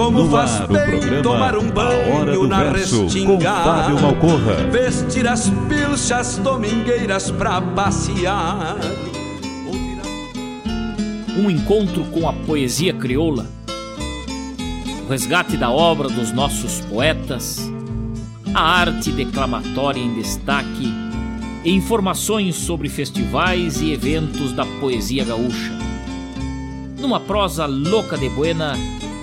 Como no faz ar, bem tomar um banho na restinga, vestir as pilchas domingueiras pra passear. Um encontro com a poesia crioula, o resgate da obra dos nossos poetas, a arte declamatória em destaque. E informações sobre festivais e eventos da poesia gaúcha. Numa prosa louca de buena,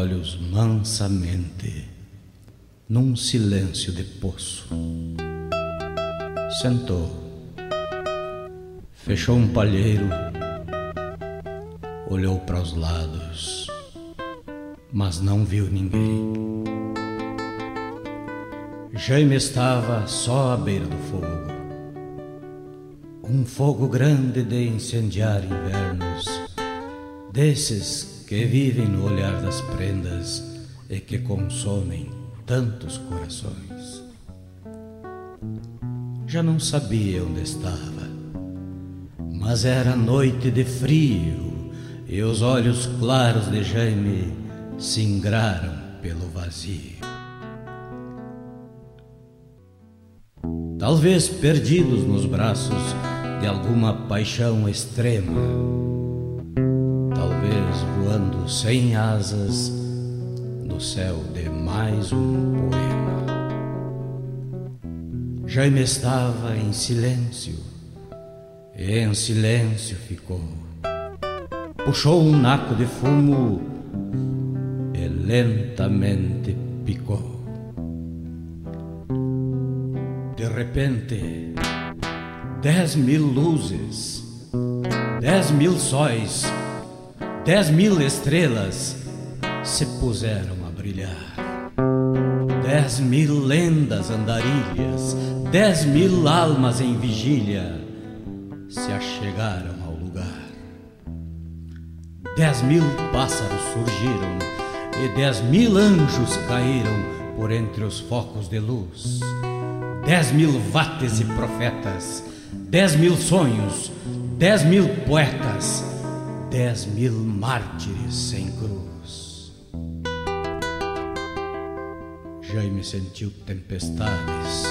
Olhos mansamente, num silêncio de poço. Sentou, fechou um palheiro, olhou para os lados, mas não viu ninguém. Jaime estava só à beira do fogo. Um fogo grande de incendiar invernos, desses que vivem no olhar das prendas e que consomem tantos corações. Já não sabia onde estava, mas era noite de frio e os olhos claros de Jaime singraram pelo vazio. Talvez perdidos nos braços de alguma paixão extrema voando sem asas no céu de mais um poema. Jaime estava em silêncio e em silêncio ficou. Puxou um naco de fumo e lentamente picou. De repente, dez mil luzes, dez mil sóis Dez mil estrelas se puseram a brilhar. Dez mil lendas andarilhas, dez mil almas em vigília se achegaram ao lugar. Dez mil pássaros surgiram e dez mil anjos caíram por entre os focos de luz. Dez mil vates e profetas, dez mil sonhos, dez mil poetas dez mil mártires sem cruz. Jaime sentiu tempestades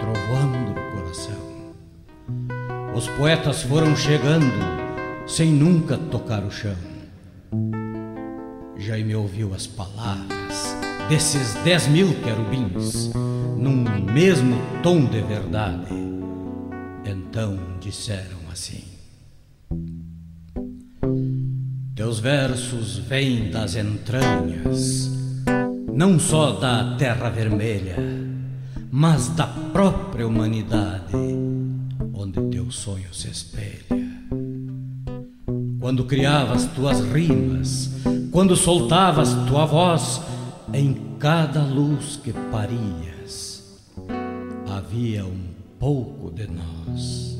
trovoando no coração. Os poetas foram chegando sem nunca tocar o chão. Jaime ouviu as palavras desses dez mil querubins num mesmo tom de verdade. Então disseram assim: Teus versos vêm das entranhas, não só da terra vermelha, mas da própria humanidade, onde teu sonho se espelha. Quando criavas tuas rimas, quando soltavas tua voz, em cada luz que parias, havia um pouco de nós.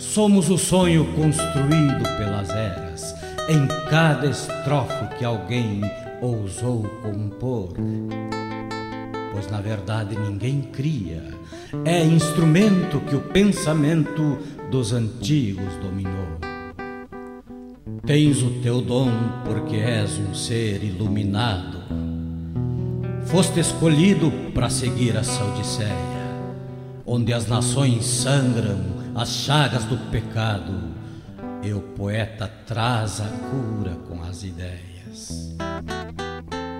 Somos o sonho construído pelas eras, em cada estrofe que alguém ousou compor. Pois na verdade ninguém cria, é instrumento que o pensamento dos antigos dominou. Tens o teu dom porque és um ser iluminado. Foste escolhido para seguir a Odisseia, onde as nações sangram as chagas do pecado e o poeta traz a cura com as ideias.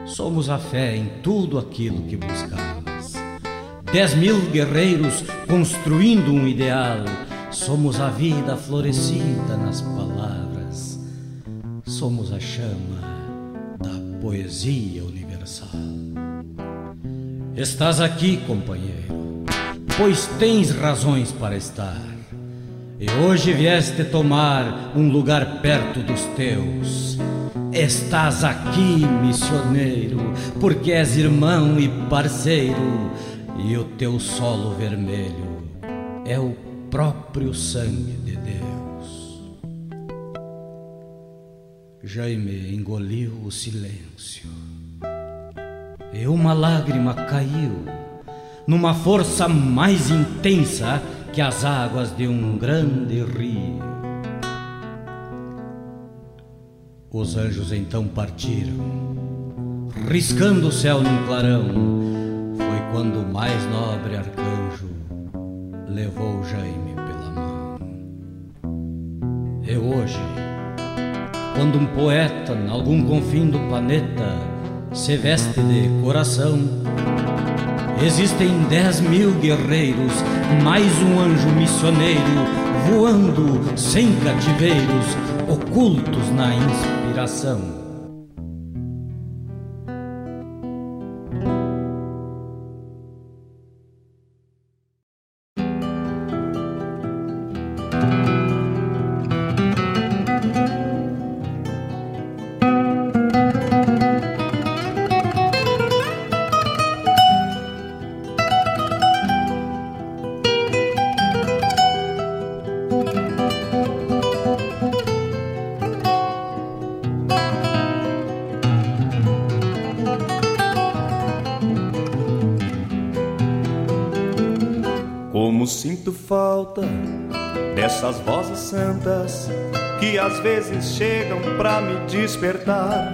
Somos a fé em tudo aquilo que buscavas. Dez mil guerreiros construindo um ideal. Somos a vida florescida nas palavras somos a chama da poesia universal. Estás aqui, companheiro, pois tens razões para estar. E hoje vieste tomar um lugar perto dos teus. Estás aqui, missioneiro, porque és irmão e parceiro, e o teu solo vermelho é o próprio sangue de Deus. Jaime engoliu o silêncio. E uma lágrima caiu, numa força mais intensa que as águas de um grande rio. Os anjos então partiram, riscando o céu num clarão. Foi quando o mais nobre arcanjo levou Jaime pela mão. E hoje, quando um poeta, em algum confim do planeta, se veste de coração, existem dez mil guerreiros, mais um anjo missioneiro, voando sem cativeiros, ocultos na inspiração. Essas vozes santas que às vezes chegam pra me despertar.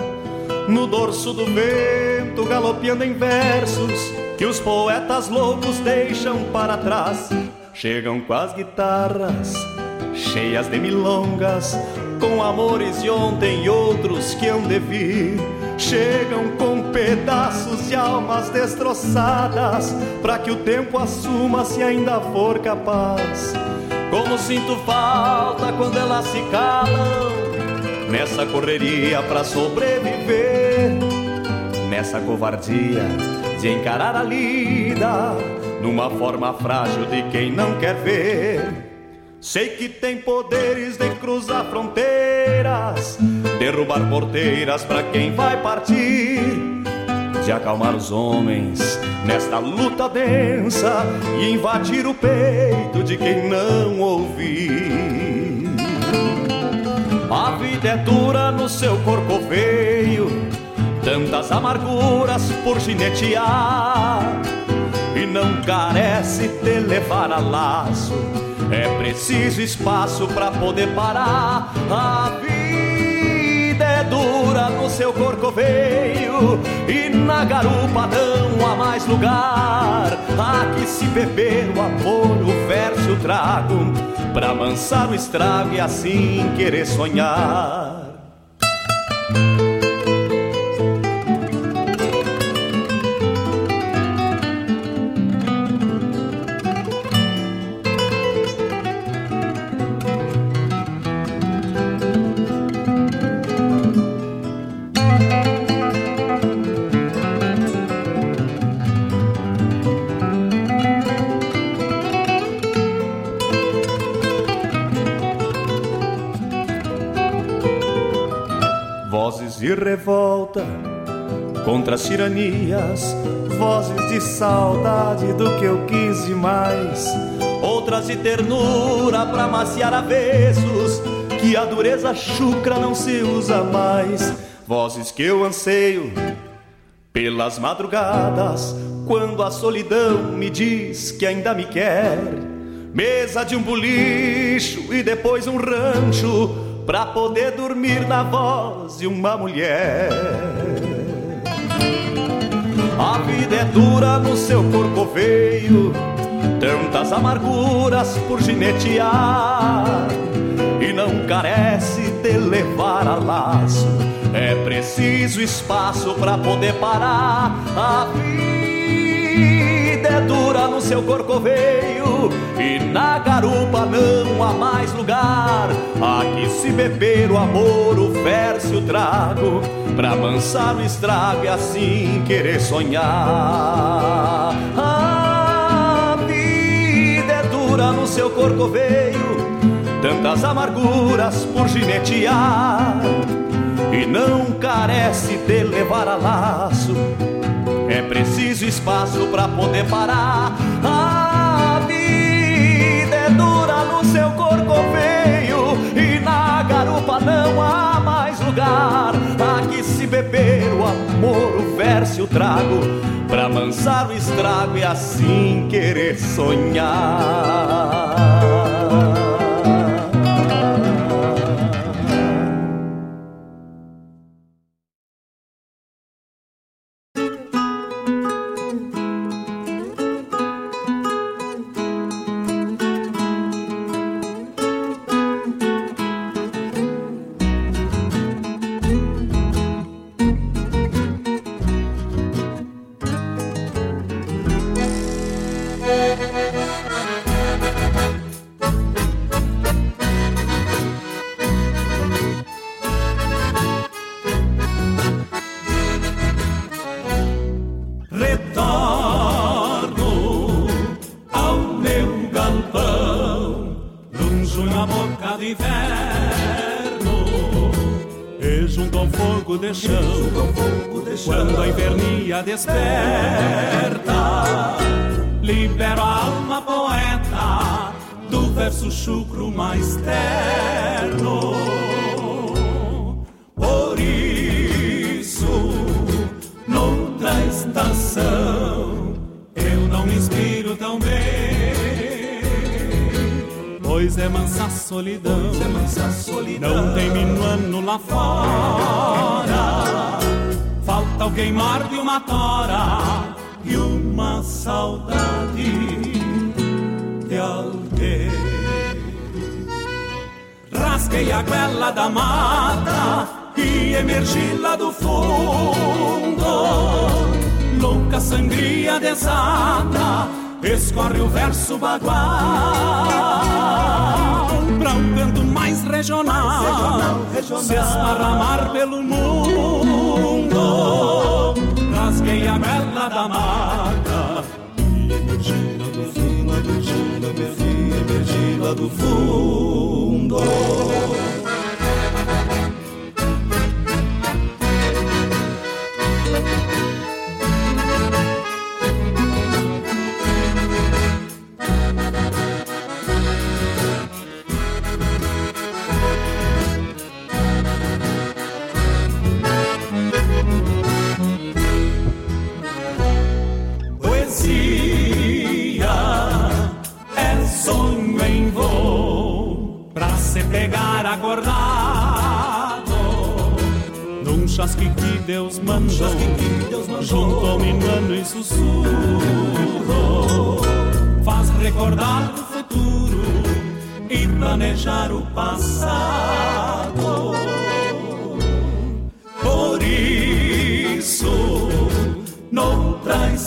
No dorso do vento, galopeando em versos que os poetas loucos deixam para trás. Chegam com as guitarras cheias de milongas, com amores de ontem e outros que hão de vir. Chegam com pedaços de almas destroçadas, para que o tempo assuma se ainda for capaz como sinto falta quando elas se calam. Nessa correria pra sobreviver Nessa covardia de encarar a lida Numa forma frágil de quem não quer ver. Sei que tem poderes de cruzar fronteiras Derrubar porteiras pra quem vai partir de acalmar os homens nesta luta densa e invadir o peito de quem não ouvir. A vida é dura no seu corpo veio, tantas amarguras por ginetear e não carece de levar a laço. É preciso espaço para poder parar. A vida no seu corcoveio e na garupa não há mais lugar. Aqui se beber o amor, o verso trago, pra amansar o estrago e assim querer sonhar. De revolta contra as tiranias, vozes de saudade do que eu quis demais, outras de ternura pra maciar avessos, que a dureza chucra não se usa mais, vozes que eu anseio pelas madrugadas, quando a solidão me diz que ainda me quer. Mesa de um bolicho e depois um rancho pra poder dormir na voz de uma mulher. A vida é dura no seu corcoveio, tantas amarguras por ginetear, e não carece de levar a laço. É preciso espaço para poder parar a vida é dura no seu corcoveio e na garupa não há mais lugar. Aqui se beber o amor, o verso e o trago, pra amansar o estrago e assim querer sonhar. A vida é dura no seu corcoveio, tantas amarguras por ginetear. E não carece de levar a laço, é preciso espaço para poder parar. Seu corcoveio e na garupa não há mais lugar. Aqui se beber o amor, o verso e o trago, pra amansar o estrago e assim querer sonhar.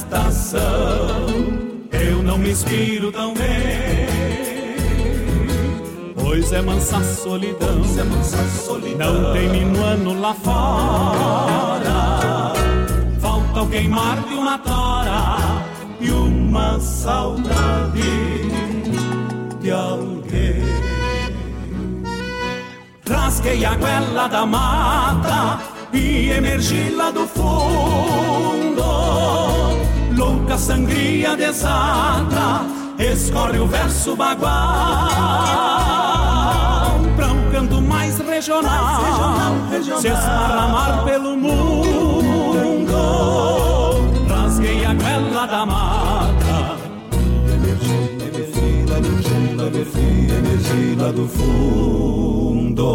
Estação, eu não me inspiro tão bem. Pois é mansa solidão, é mansa solidão. não tem minuano lá fora. Falta queimar de uma tora e uma saudade de alguém. Rasguei a goela da mata e emergi lá do fundo. Louca sangria desata, escorre o verso bagual canto mais regional, regional, regional. se esparramar pelo mundo. Rasguei a goela da mata. Do fundo, emergi lá do fundo.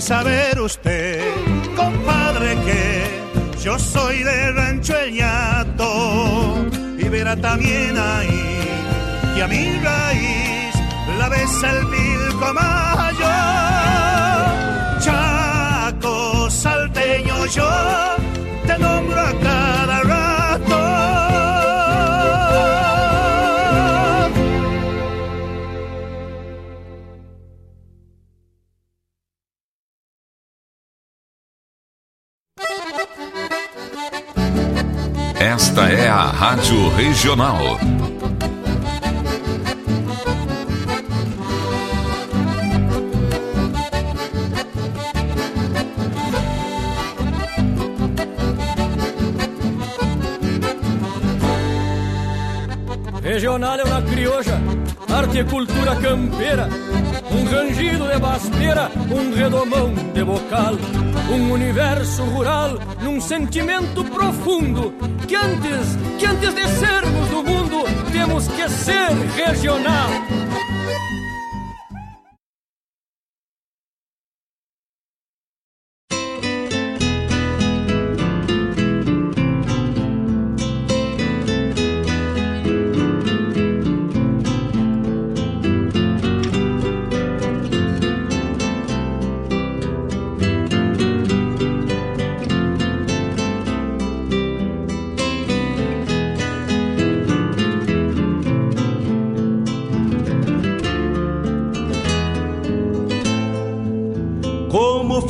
Saber usted, compadre, que yo soy de Rancho El Ñato y verá también ahí que a mi raíz la besa el pilco mayor. Chaco salteño yo Rádio Regional. Regional é uma crioja, arte e cultura campeira, um rangido de basteira, um redomão de bocal, um universo rural num sentimento profundo que antes, que antes de sermos do mundo, temos que ser regional.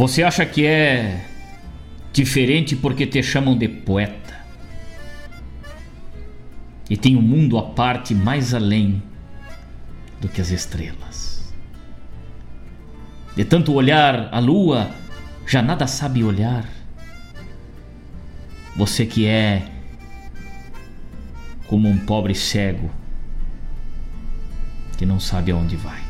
Você acha que é diferente porque te chamam de poeta? E tem um mundo à parte mais além do que as estrelas. De tanto olhar a lua, já nada sabe olhar. Você que é como um pobre cego que não sabe aonde vai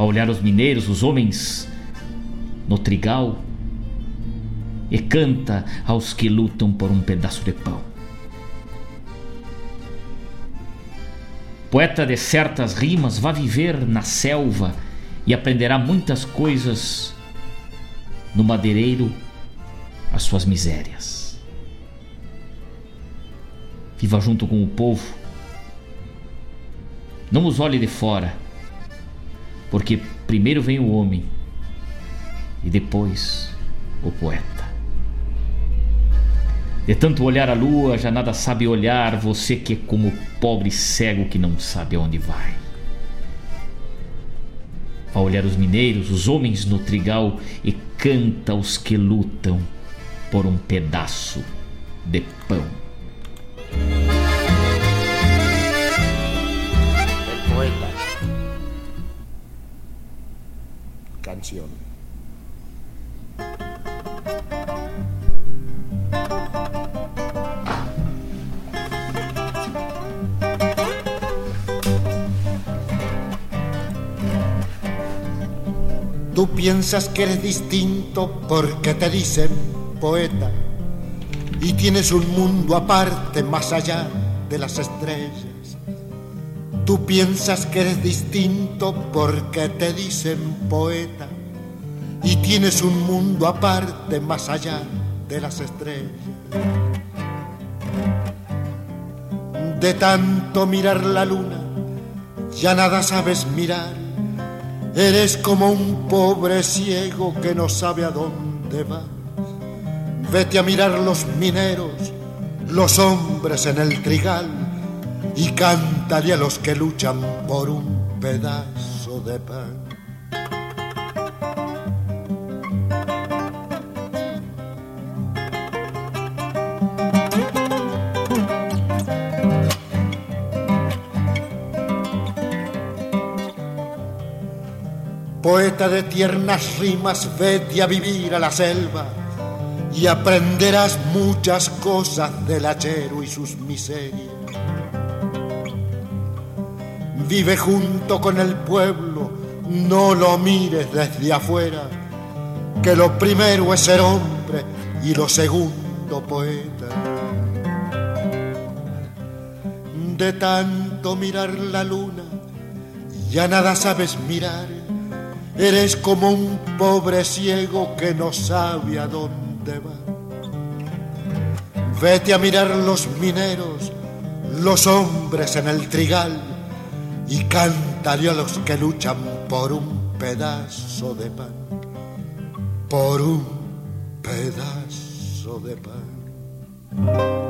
a olhar os mineiros, os homens no trigal, e canta aos que lutam por um pedaço de pão. Poeta de certas rimas, vá viver na selva e aprenderá muitas coisas no madeireiro, as suas misérias. Viva junto com o povo. Não os olhe de fora porque primeiro vem o homem e depois o poeta. De tanto olhar a lua, já nada sabe olhar, você que é como pobre cego que não sabe aonde vai. Vai olhar os mineiros, os homens no trigal e canta os que lutam por um pedaço de pão. Tú piensas que eres distinto porque te dicen poeta y tienes un mundo aparte más allá de las estrellas. Tú piensas que eres distinto porque te dicen poeta y tienes un mundo aparte más allá de las estrellas. De tanto mirar la luna, ya nada sabes mirar. Eres como un pobre ciego que no sabe a dónde va. Vete a mirar los mineros, los hombres en el trigal y cantaré a los que luchan por un pedazo de pan. Poeta de tiernas rimas, vete a vivir a la selva y aprenderás muchas cosas del hachero y sus miserias Vive junto con el pueblo, no lo mires desde afuera, que lo primero es ser hombre y lo segundo poeta. De tanto mirar la luna, ya nada sabes mirar, eres como un pobre ciego que no sabe a dónde va. Vete a mirar los mineros, los hombres en el trigal, y cántale a los que luchan por un pedazo de pan, por un pedazo de pan.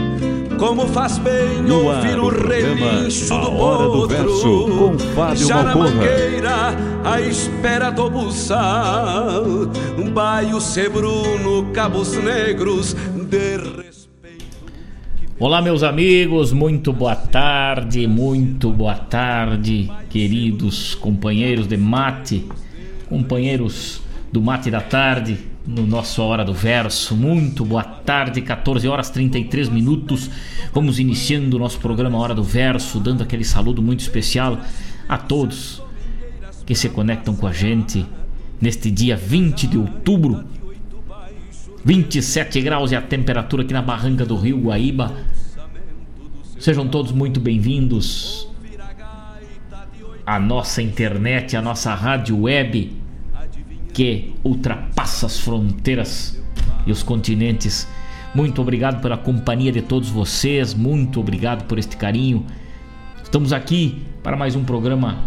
como faz bem no ouvir o relincho do hora do verso com Fábio Já Malcorra. na mangueira, à espera do buçal Um baio sebruno, cabos negros de respeito. Olá, meus amigos, muito boa tarde, muito boa tarde, queridos companheiros de mate, companheiros do mate da tarde, no nosso Hora do Verso. Muito boa tarde, 14 horas 33 minutos. Vamos iniciando o nosso programa Hora do Verso, dando aquele saludo muito especial a todos que se conectam com a gente neste dia 20 de outubro. 27 graus é a temperatura aqui na barranca do Rio Guaíba. Sejam todos muito bem-vindos à nossa internet, à nossa rádio web que ultrapassa as fronteiras e os continentes. Muito obrigado pela companhia de todos vocês, muito obrigado por este carinho. Estamos aqui para mais um programa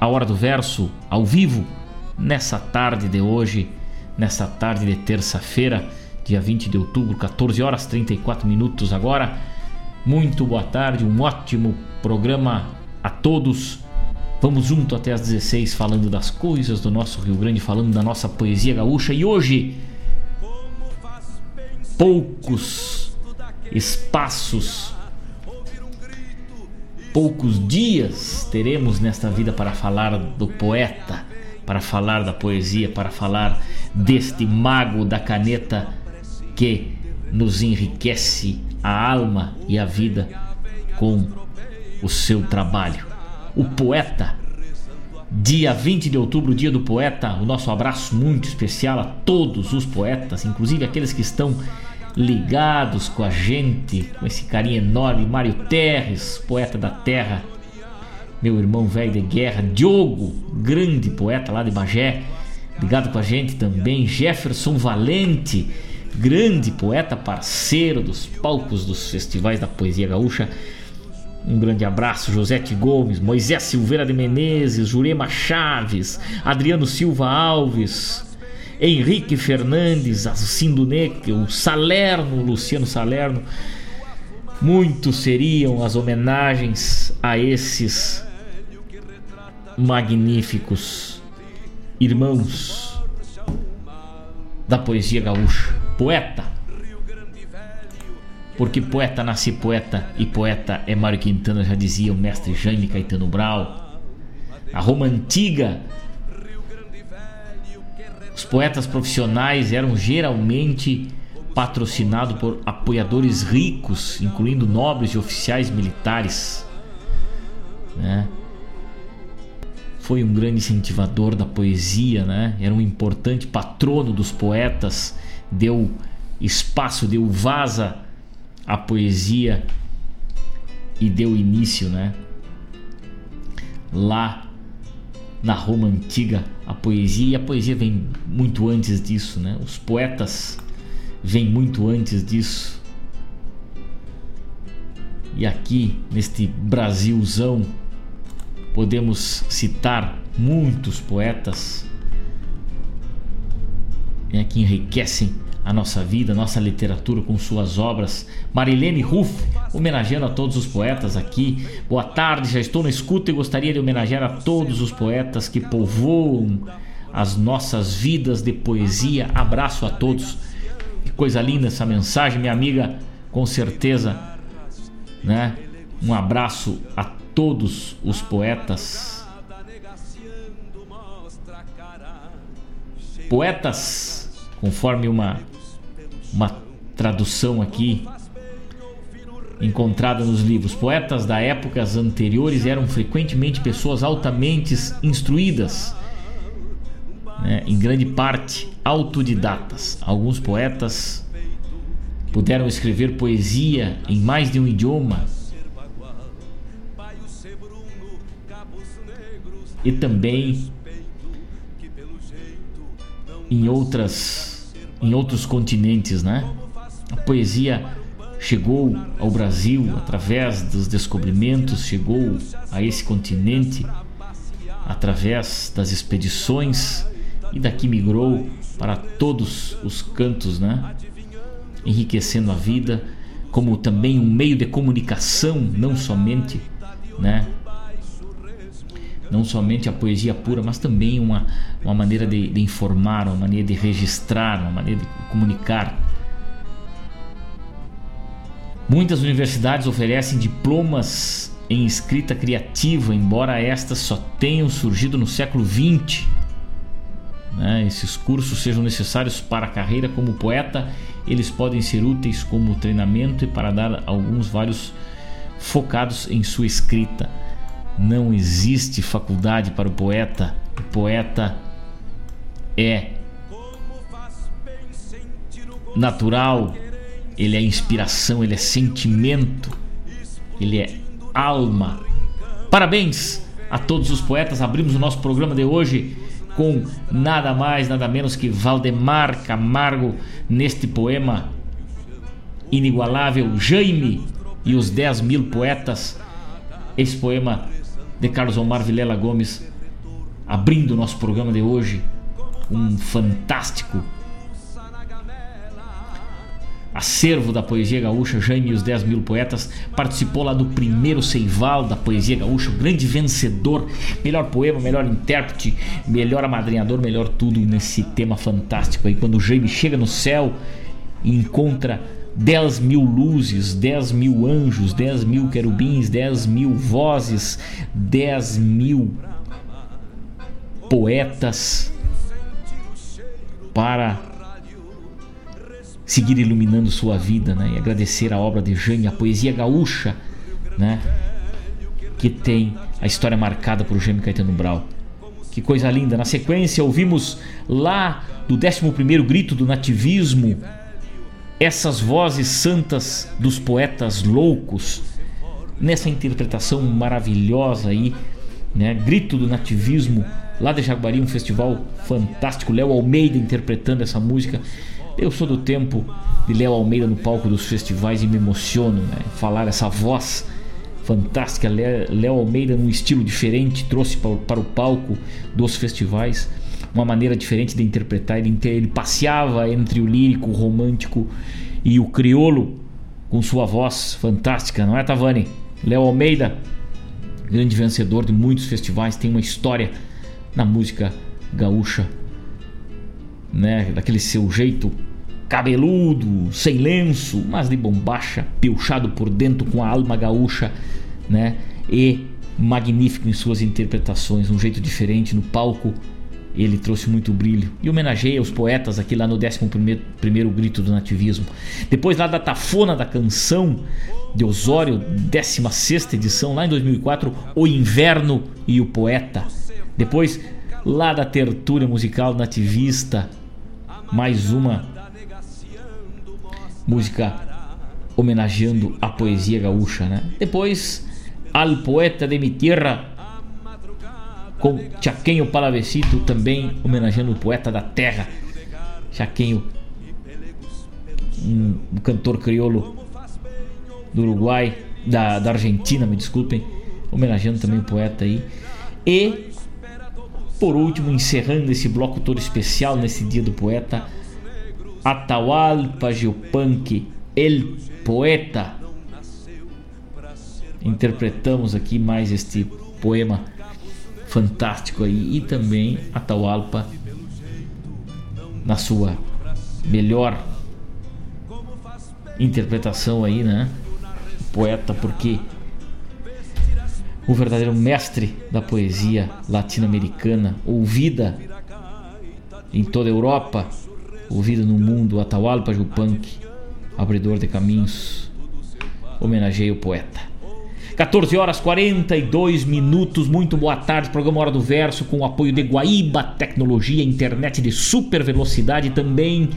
A Hora do Verso, ao vivo, nessa tarde de hoje, nessa tarde de terça-feira, dia 20 de outubro, 14 horas 34 minutos agora. Muito boa tarde, um ótimo programa a todos. Vamos junto até às 16 falando das coisas do nosso Rio Grande, falando da nossa poesia gaúcha e hoje poucos espaços, poucos dias teremos nesta vida para falar do poeta, para falar da poesia, para falar deste mago da caneta que nos enriquece a alma e a vida com o seu trabalho. O poeta, dia 20 de outubro, dia do poeta, o nosso abraço muito especial a todos os poetas, inclusive aqueles que estão ligados com a gente, com esse carinho enorme, Mário Terres, poeta da terra, meu irmão velho de guerra, Diogo, grande poeta lá de Bagé, ligado com a gente também, Jefferson Valente, grande poeta, parceiro dos palcos dos festivais da poesia gaúcha. Um grande abraço, Josete Gomes, Moisés Silveira de Menezes, Jurema Chaves, Adriano Silva Alves, Henrique Fernandes, Neque, o Salerno, Luciano Salerno. Muitos seriam as homenagens a esses magníficos irmãos da poesia gaúcha. Poeta. Porque poeta nasce poeta e poeta é Mário Quintana, já dizia o mestre Jaime Caetano Brau. A Roma antiga, os poetas profissionais eram geralmente patrocinados por apoiadores ricos, incluindo nobres e oficiais militares. Né? foi um grande incentivador da poesia, né? Era um importante patrono dos poetas, deu espaço, deu vaza à poesia e deu início, né? Lá na Roma antiga, a poesia e a poesia vem muito antes disso, né? Os poetas vêm muito antes disso. E aqui neste Brasilzão podemos citar muitos poetas né, que enriquecem a nossa vida, a nossa literatura com suas obras. Marilene Ruff, homenageando a todos os poetas aqui. Boa tarde, já estou na escuta e gostaria de homenagear a todos os poetas que povoam as nossas vidas de poesia. Abraço a todos. Que coisa linda essa mensagem, minha amiga, com certeza, né? Um abraço a todos os poetas. Poetas, conforme uma uma tradução aqui encontrada nos livros. Poetas da épocas anteriores eram frequentemente pessoas altamente instruídas, né, em grande parte autodidatas. Alguns poetas puderam escrever poesia em mais de um idioma. E também em outras em outros continentes, né? A poesia chegou ao Brasil através dos descobrimentos, chegou a esse continente através das expedições e daqui migrou para todos os cantos, né? Enriquecendo a vida, como também um meio de comunicação, não somente, né? Não somente a poesia pura, mas também uma, uma maneira de, de informar, uma maneira de registrar, uma maneira de comunicar. Muitas universidades oferecem diplomas em escrita criativa, embora estas só tenham surgido no século XX. Né? Esses cursos sejam necessários para a carreira como poeta, eles podem ser úteis como treinamento e para dar alguns vários focados em sua escrita. Não existe faculdade para o poeta. O poeta é natural, ele é inspiração, ele é sentimento, ele é alma. Parabéns a todos os poetas. Abrimos o nosso programa de hoje com nada mais, nada menos que Valdemar Camargo neste poema inigualável Jaime e os 10 mil poetas. Esse poema de Carlos Omar Vilela Gomes, abrindo o nosso programa de hoje, um fantástico acervo da poesia gaúcha, Jaime e os 10 mil poetas, participou lá do primeiro Seival da poesia gaúcha, o grande vencedor, melhor poema, melhor intérprete, melhor amadrinhador, melhor tudo nesse tema fantástico aí. Quando o Jaime chega no céu e encontra 10 mil luzes, 10 mil anjos, 10 mil querubins, 10 mil vozes, 10 mil poetas para seguir iluminando sua vida né? e agradecer a obra de Jane, a poesia gaúcha, né? que tem a história marcada por Jaime Caetano Brau. Que coisa linda! Na sequência, ouvimos lá do 11 Grito do Nativismo essas vozes santas dos poetas loucos nessa interpretação maravilhosa aí, né? Grito do Nativismo lá de Jaguari, um festival fantástico. Léo Almeida interpretando essa música. Eu sou do tempo de Léo Almeida no palco dos festivais e me emociono, né? Falar essa voz fantástica. Léo Almeida num estilo diferente trouxe para o palco dos festivais uma maneira diferente de interpretar. Ele, ele passeava entre o lírico, o romântico e o criolo com sua voz fantástica, não é, Tavani? Léo Almeida, grande vencedor de muitos festivais, tem uma história na música gaúcha, né? Daquele seu jeito cabeludo, sem lenço, mas de bombacha, piochado por dentro com a alma gaúcha, né? E magnífico em suas interpretações, um jeito diferente no palco ele trouxe muito brilho. E homenageia os poetas aqui lá no 11 primeiro Grito do Nativismo. Depois lá da Tafona da Canção de Osório, 16 edição, lá em 2004, O Inverno e o Poeta. Depois, lá da tertúlia musical nativista, mais uma música homenageando a poesia gaúcha, né? Depois, Al Poeta de mi Tierra, com Chaquenho Palavecito, também homenageando o poeta da terra, Chaquenho, um, cantor crioulo do Uruguai, da, da Argentina, me desculpem, homenageando também o poeta aí. E, por último, encerrando esse bloco todo especial nesse dia do poeta, Atahualpa Gilpunk, El Poeta. Interpretamos aqui mais este poema fantástico aí e também Atahualpa na sua melhor interpretação aí, né? Poeta, porque o verdadeiro mestre da poesia latino-americana, ouvida em toda a Europa, ouvida no mundo, Atahualpa Yupanqui, abridor de caminhos, homenageia o poeta. 14 horas 42 minutos, muito boa tarde, programa Hora do Verso com o apoio de Guaíba Tecnologia, internet de super velocidade também.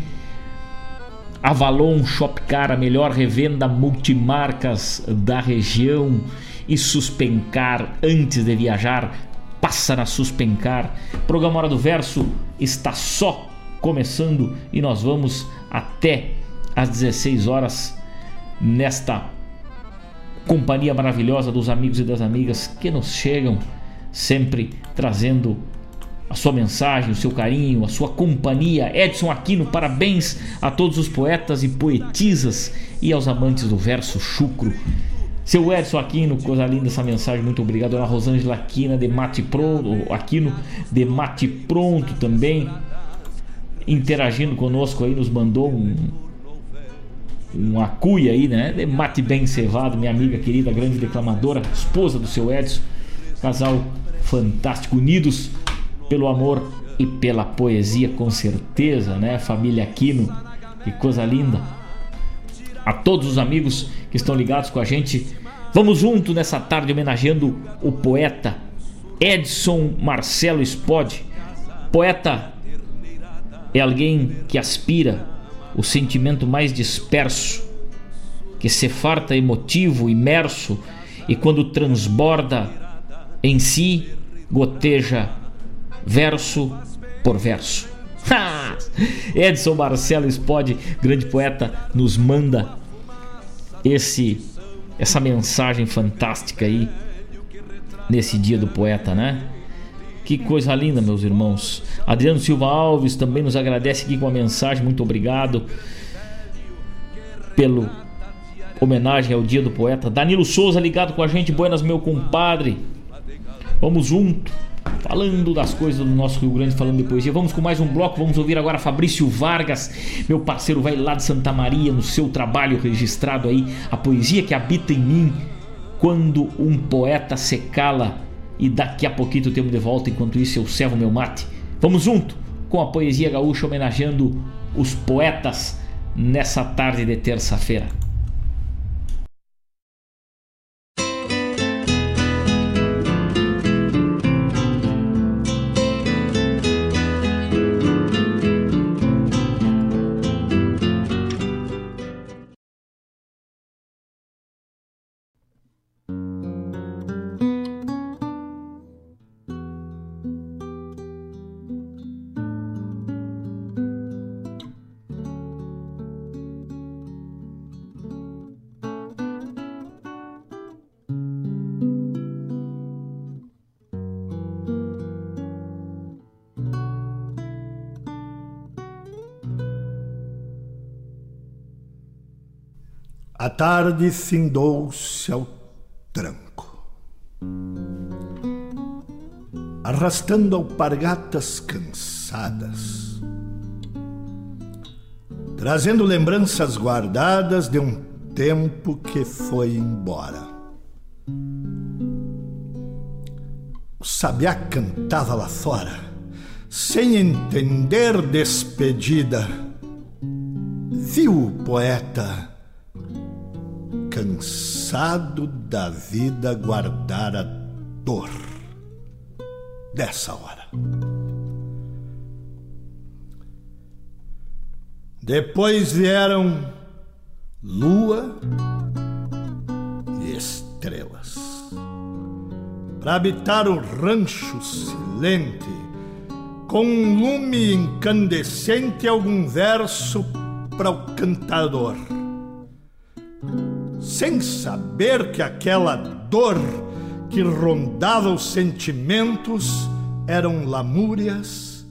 Avalon Shopcar, a melhor revenda multimarcas da região. E Suspencar, antes de viajar, passa na Suspencar. Programa Hora do Verso está só começando e nós vamos até às 16 horas nesta companhia maravilhosa dos amigos e das amigas que nos chegam sempre trazendo a sua mensagem, o seu carinho, a sua companhia. Edson Aquino, parabéns a todos os poetas e poetisas e aos amantes do verso chucro. Seu Edson Aquino, coisa linda essa mensagem, muito obrigado. Dona Rosângela Aquina de Mate Pronto, Aquino de Mate Pronto também, interagindo conosco aí, nos mandou um, uma cuia aí, né? De mate bem cevado, minha amiga querida, grande declamadora, esposa do seu Edson. Casal fantástico, unidos pelo amor e pela poesia, com certeza, né? Família Aquino, que coisa linda. A todos os amigos que estão ligados com a gente, vamos junto nessa tarde homenageando o poeta Edson Marcelo Spod. Poeta é alguém que aspira o sentimento mais disperso, que se farta emotivo, imerso e quando transborda em si, goteja verso por verso. Edson Marcelo Spode, grande poeta, nos manda esse essa mensagem fantástica aí nesse dia do poeta, né? Que coisa linda, meus irmãos. Adriano Silva Alves também nos agradece aqui com a mensagem. Muito obrigado pelo homenagem ao Dia do Poeta. Danilo Souza ligado com a gente. Buenas, meu compadre. Vamos junto. Falando das coisas do nosso Rio Grande, falando de poesia. Vamos com mais um bloco. Vamos ouvir agora Fabrício Vargas, meu parceiro, vai lá de Santa Maria, no seu trabalho registrado aí, a poesia que habita em mim. Quando um poeta se cala e daqui a pouquinho temos de volta. Enquanto isso, eu servo meu mate. Vamos junto com a poesia gaúcha homenageando os poetas nessa tarde de terça-feira. Tarde findou-se ao tranco. Arrastando alpargatas cansadas, trazendo lembranças guardadas de um tempo que foi embora. O sabiá cantava lá fora, sem entender despedida. Viu o poeta cansado da vida guardar a dor. dessa hora. Depois vieram lua e estrelas para habitar o rancho silente, com um lume incandescente algum verso para o cantador, sem saber que aquela dor que rondava os sentimentos eram lamúrias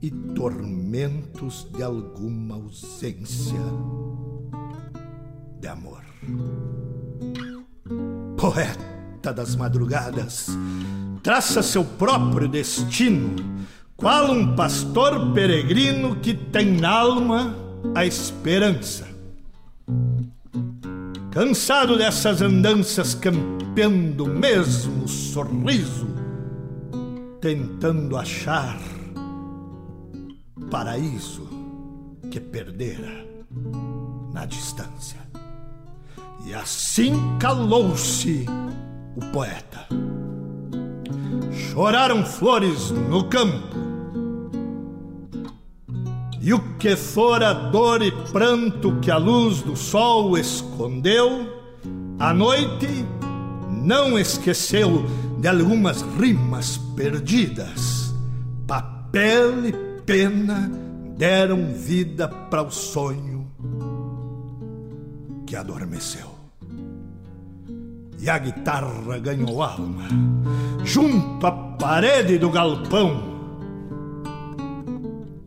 e tormentos de alguma ausência de amor. Poeta das madrugadas, traça seu próprio destino, qual um pastor peregrino que tem na alma a esperança. Cansado dessas andanças campeando o mesmo sorriso, tentando achar paraíso que perdera na distância. E assim calou-se o poeta. Choraram flores no campo, e o que fora dor e pranto que a luz do sol escondeu, a noite não esqueceu de algumas rimas perdidas. Papel e pena deram vida para o sonho que adormeceu. E a guitarra ganhou alma junto à parede do galpão.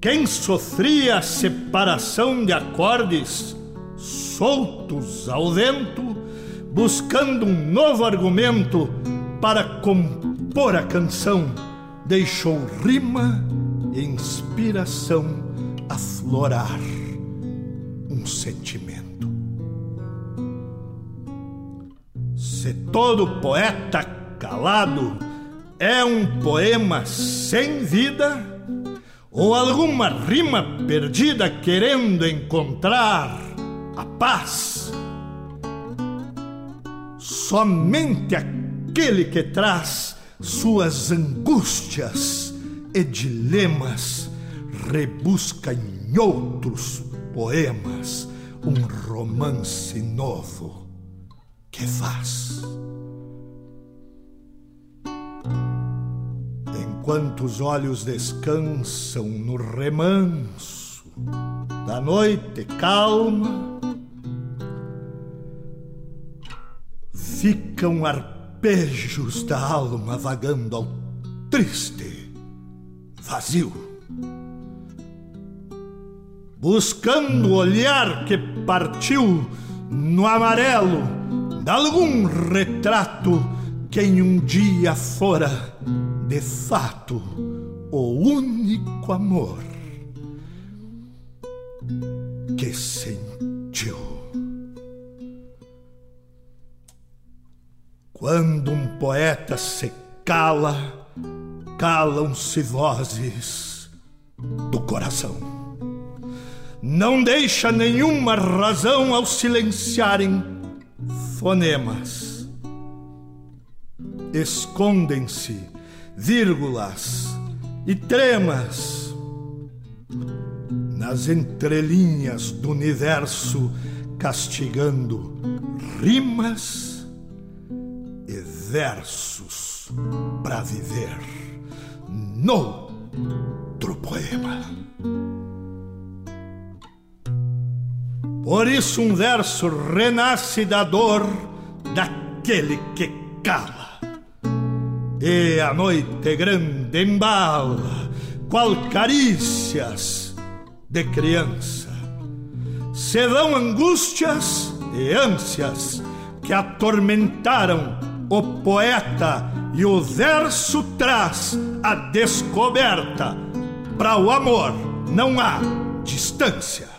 Quem sofria a separação de acordes soltos ao vento, buscando um novo argumento para compor a canção, deixou rima e inspiração aflorar um sentimento. Se todo poeta calado é um poema sem vida, ou alguma rima perdida querendo encontrar a paz, somente aquele que traz suas angústias e dilemas rebusca em outros poemas um romance novo que faz. Enquanto os olhos descansam no remanso da noite calma, ficam arpejos da alma vagando ao triste vazio, buscando o olhar que partiu no amarelo de algum retrato que em um dia fora, de fato, o único amor que sentiu. Quando um poeta se cala, calam-se vozes do coração. Não deixa nenhuma razão ao silenciarem fonemas. Escondem-se vírgulas e tremas nas entrelinhas do universo, castigando rimas e versos para viver noutro poema. Por isso um verso renasce da dor daquele que cala. E a noite grande embala, qual carícias de criança. Se dão angústias e ânsias que atormentaram o poeta e o verso traz a descoberta. Para o amor não há distância.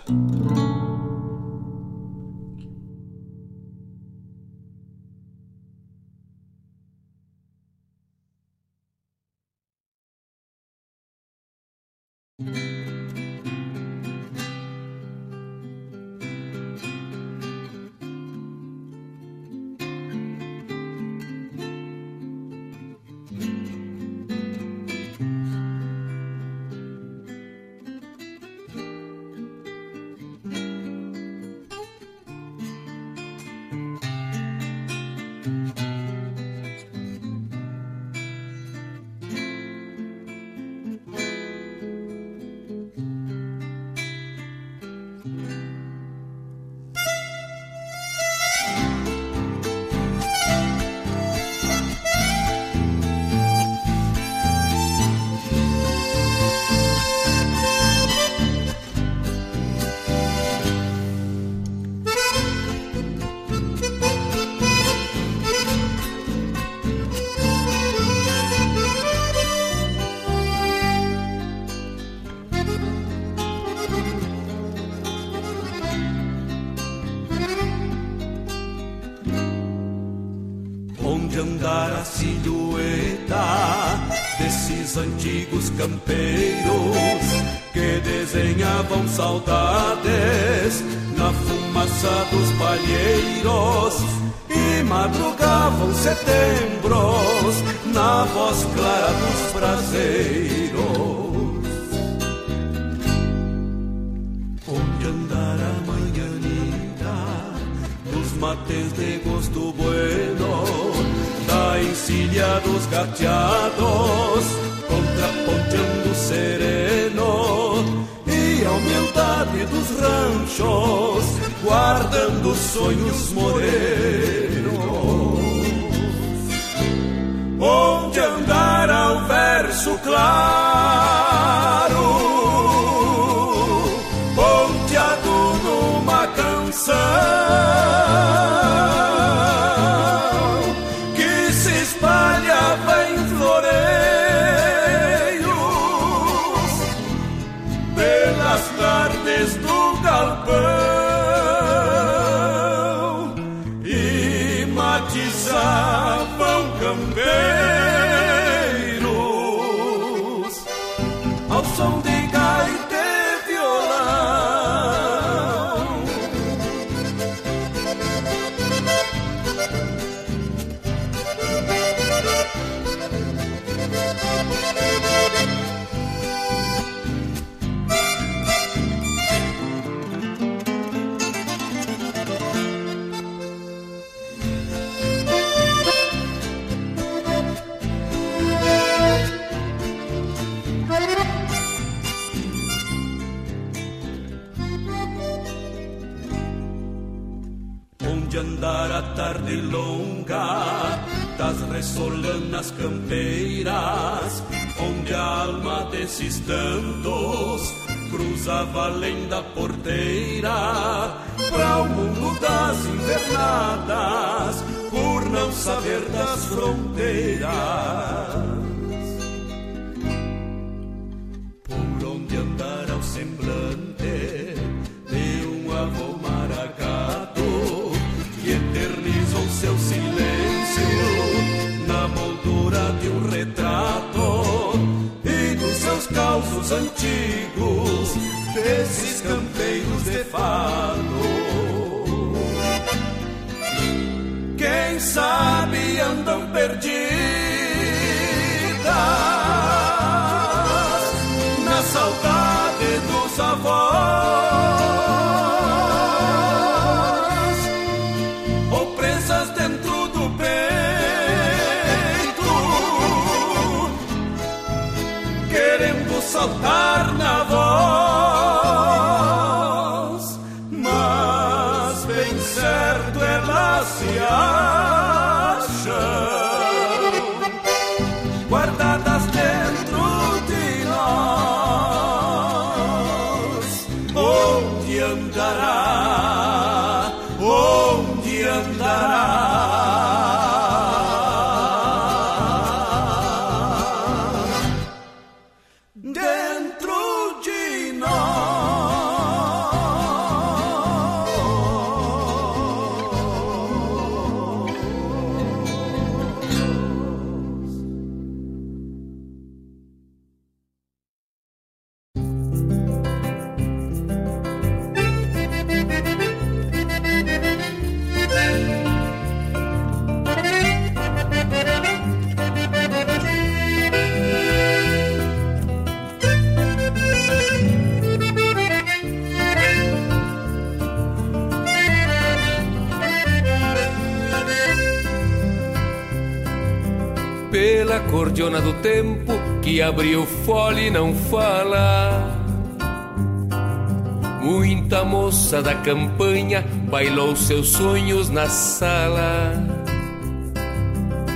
seus sonhos na sala.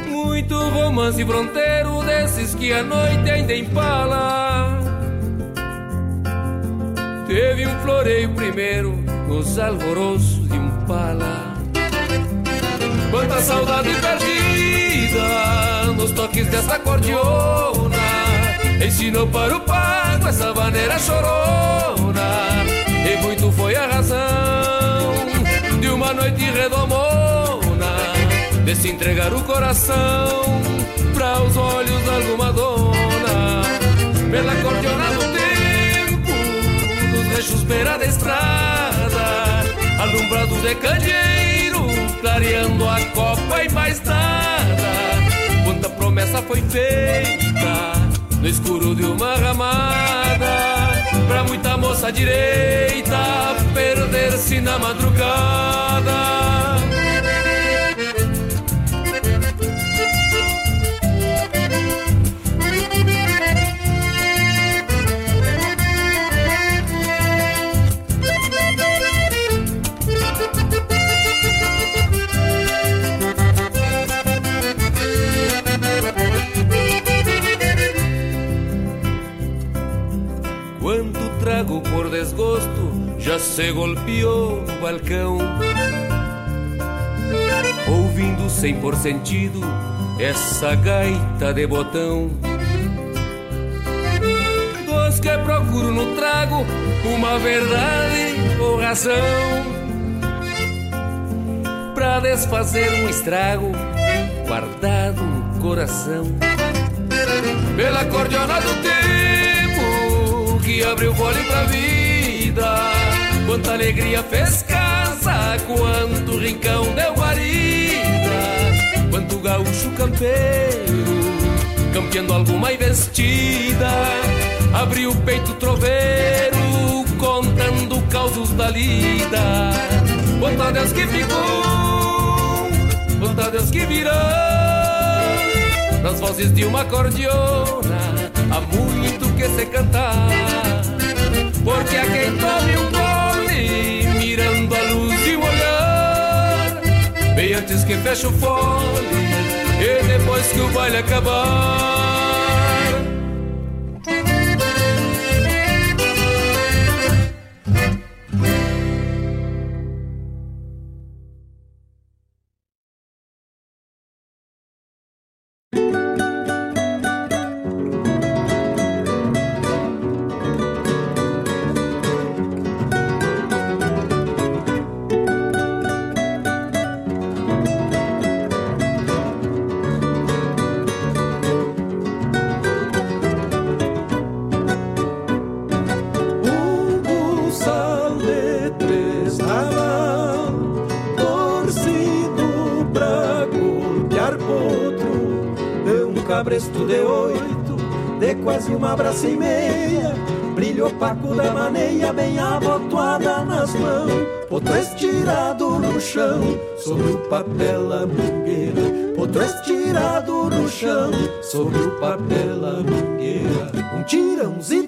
Muito romance fronteiro desses que a noite ainda empala. Teve um floreio primeiro nos alvoroços de um pala. Quanta saudade perdida nos toques dessa cordiona. Ensinou para o pago essa maneira chorona. E muito foi a razão de uma noite redomona, de se entregar o coração para os olhos de alguma dona, pela cordiona do tempo, dos rechos beira da estrada, alumbrado de candeeiro, clareando a copa e mais nada. Quanta promessa foi feita no escuro de uma ramada. Pra muita moça direita perder-se na madrugada. Já se golpeou no balcão. Ouvindo sem por sentido essa gaita de botão. Dos que procuro no trago uma verdade ou razão. Pra desfazer um estrago guardado no coração. Pela cordiona do tempo que abriu fole pra vida. Quanta alegria fez casa, quanto rincão deu guarida. Quanto gaúcho campeiro, campeando alguma investida. Abriu o peito troveiro, contando causos da lida. Quanto a Deus que ficou, quanto a Deus que virou. Nas vozes de uma cordiona, há muito que se cantar. Porque a quem tome um gole, mirando a luz e o olhar, bem antes que feche o fole, e depois que o baile acabar. Braça e meia, brilho opaco da maneia bem abotoada nas mãos, potro estirado no chão, sobre o papel a mangueira, potro estirado no chão, sobre o papel a mangueira, um tirãozito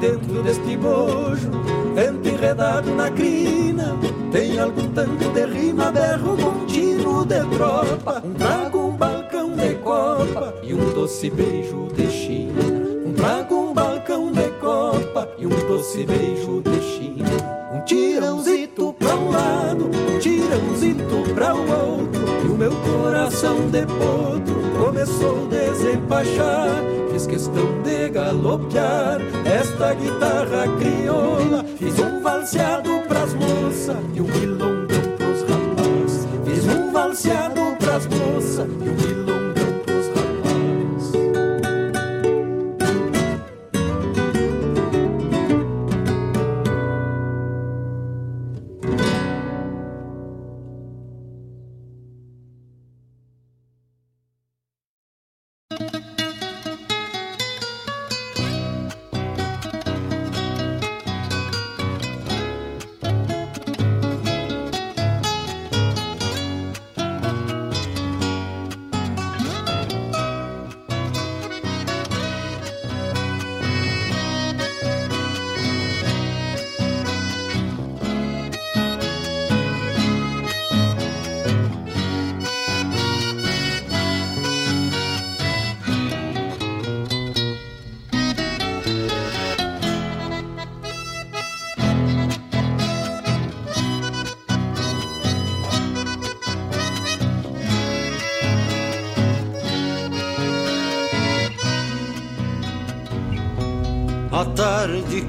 dentro deste bojo, vento enredado na crina. Tem algum tanto de rima, berro contínuo de tropa. Um trago, um balcão de copa e um doce beijo de China. Um trago, um balcão de copa e um doce beijo de China. Um tirãozito tirãozito pra o outro. E o meu coração de potro começou a desempachar. Fiz questão de galopear esta guitarra crioula. Fiz um valseado pras moças e um milongão pros rapazes. Fiz um valseado pras moças e um milongão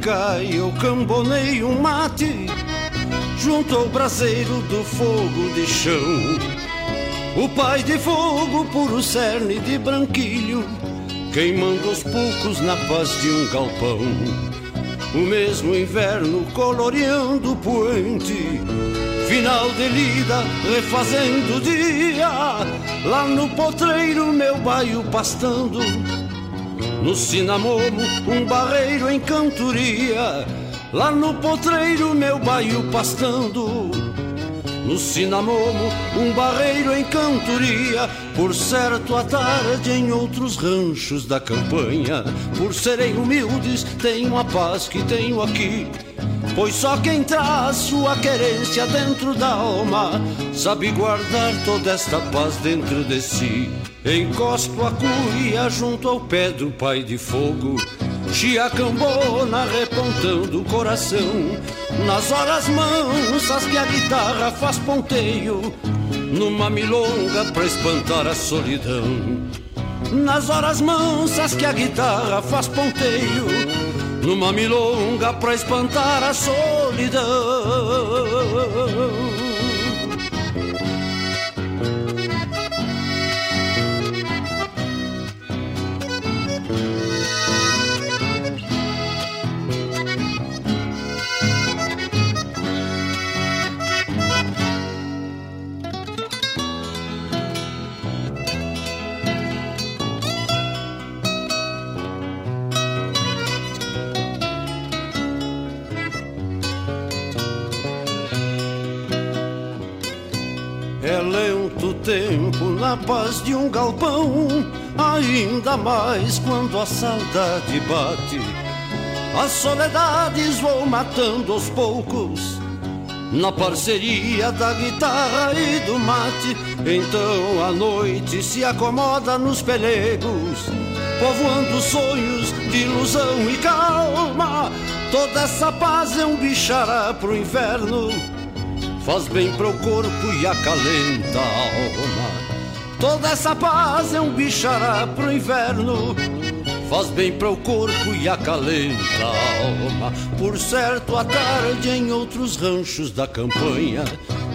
cai, eu cambonei um mate junto ao braseiro do fogo de chão. O pai de fogo, puro cerne de branquilho, queimando os poucos na paz de um galpão. O mesmo inverno coloreando o poente, final de lida refazendo o dia. Lá no potreiro, meu baio pastando. No cinamomo, um barreiro em cantoria. Lá no potreiro, meu baio pastando. No cinamomo, um barreiro em cantoria. Por certo, à tarde em outros ranchos da campanha. Por serem humildes, tenho a paz que tenho aqui. Pois só quem traz sua querência dentro da alma sabe guardar toda esta paz dentro de si. Encosto a cuia junto ao pé do pai de fogo. Chiacambona repontando o coração Nas horas mansas que a guitarra faz ponteio Numa milonga pra espantar a solidão Nas horas mansas que a guitarra faz ponteio Numa milonga pra espantar a solidão paz de um galpão, ainda mais quando a saudade bate. As soledades vou matando aos poucos, na parceria da guitarra e do mate. Então a noite se acomoda nos pelegos, povoando sonhos de ilusão e calma. Toda essa paz é um bichará pro inferno faz bem pro corpo e acalenta a alma. Toda essa paz é um bichará pro inverno, faz bem pro corpo e acalenta a alma. Por certo, à tarde em outros ranchos da campanha,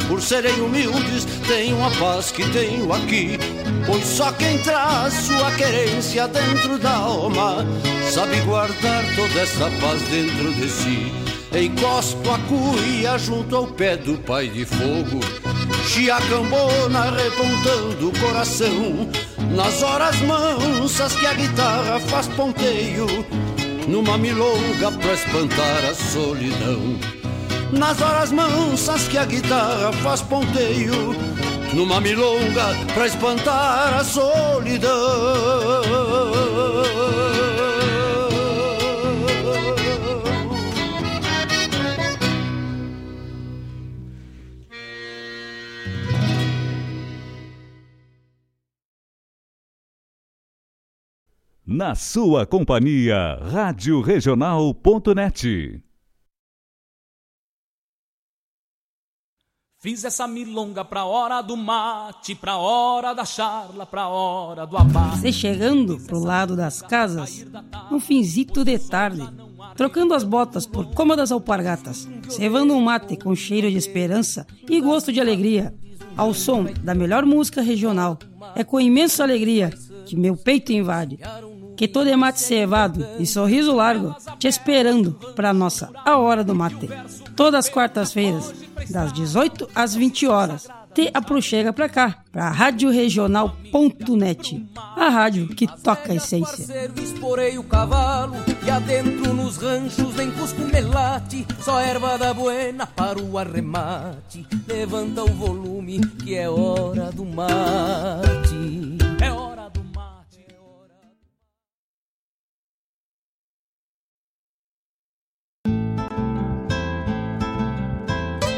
por serem humildes, tenho a paz que tenho aqui. Pois só quem traz sua querência dentro da alma sabe guardar toda essa paz dentro de si. Encosto a cuia junto ao pé do pai de fogo Chiacambona repontando o coração Nas horas mansas que a guitarra faz ponteio Numa milonga pra espantar a solidão. Nas horas mansas que a guitarra faz ponteio Numa milonga pra espantar a solidão Na sua companhia, Rádio Regional.net. Fiz essa milonga pra hora do mate, pra hora da charla, pra hora do abate. Você chegando pro lado das casas, um finzito de tarde, trocando as botas por cômodas alpargatas, cevando um mate com cheiro de esperança e gosto de alegria, ao som da melhor música regional. É com imensa alegria que meu peito invade que todo é mate cevado e sorriso largo, te esperando para nossa A Hora do Mate. Todas as quartas-feiras, das 18 às 20 horas. Te aproxega pra cá, pra radioregional.net, a rádio que toca a essência. Esporei o cavalo e adentro nos ranchos só erva da buena para o arremate. Levanta o volume que é hora do mate.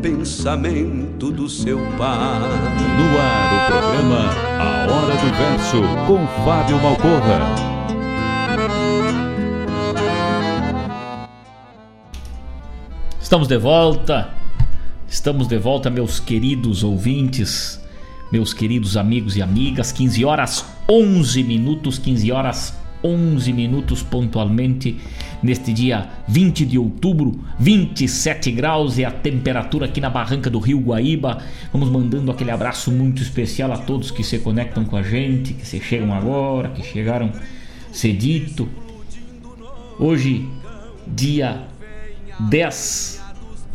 pensamento do seu pai. No ar o programa A Hora do Verso com Fábio Malcorra. Estamos de volta. Estamos de volta, meus queridos ouvintes, meus queridos amigos e amigas. 15 horas 11 minutos, 15 horas 11 minutos pontualmente neste dia 20 de outubro, 27 graus e a temperatura aqui na barranca do Rio Guaíba. Vamos mandando aquele abraço muito especial a todos que se conectam com a gente, que se chegam agora, que chegaram cedito. Hoje, dia 10,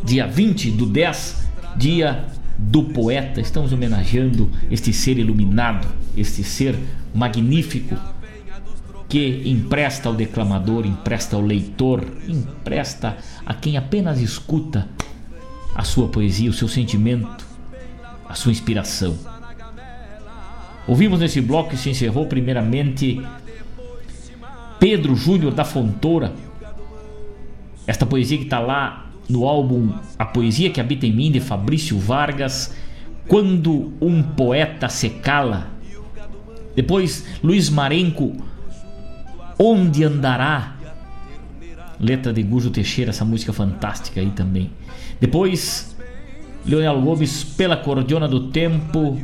dia 20 do 10, dia do poeta, estamos homenageando este ser iluminado, este ser magnífico que empresta ao declamador, empresta ao leitor, empresta a quem apenas escuta a sua poesia, o seu sentimento, a sua inspiração. Ouvimos nesse bloco que se encerrou primeiramente Pedro Júnior da Fontoura. Esta poesia que está lá no álbum A Poesia que Habita em Mim, de Fabrício Vargas, Quando um Poeta se Cala. Depois, Luiz Marenco, Onde Andará? Letra de Gujo Teixeira, essa música fantástica aí também. Depois, Leonel Gomes, Pela Cordiona do Tempo,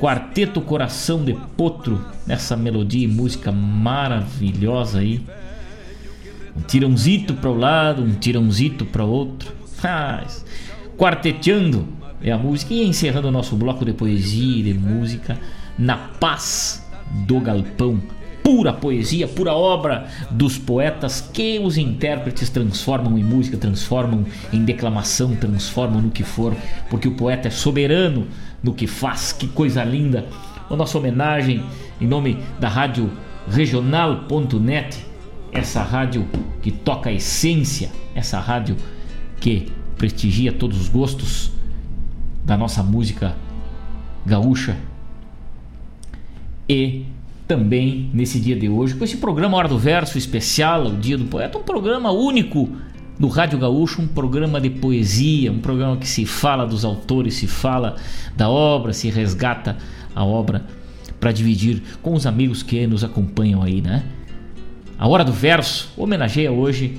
Quarteto Coração de Potro, nessa melodia e música maravilhosa aí. Um tirãozito para o lado, um tirãozito para outro. Quarteteando é a música. E encerrando o nosso bloco de poesia e de música, Na Paz do Galpão. Pura poesia, pura obra dos poetas que os intérpretes transformam em música, transformam em declamação, transformam no que for, porque o poeta é soberano no que faz. Que coisa linda! A nossa homenagem em nome da rádio regional.net essa rádio que toca a essência, essa rádio que prestigia todos os gostos da nossa música gaúcha. E também nesse dia de hoje, com esse programa Hora do Verso especial, o Dia do Poeta, um programa único do Rádio Gaúcho, um programa de poesia, um programa que se fala dos autores, se fala da obra, se resgata a obra para dividir com os amigos que nos acompanham aí, né? A Hora do Verso homenageia hoje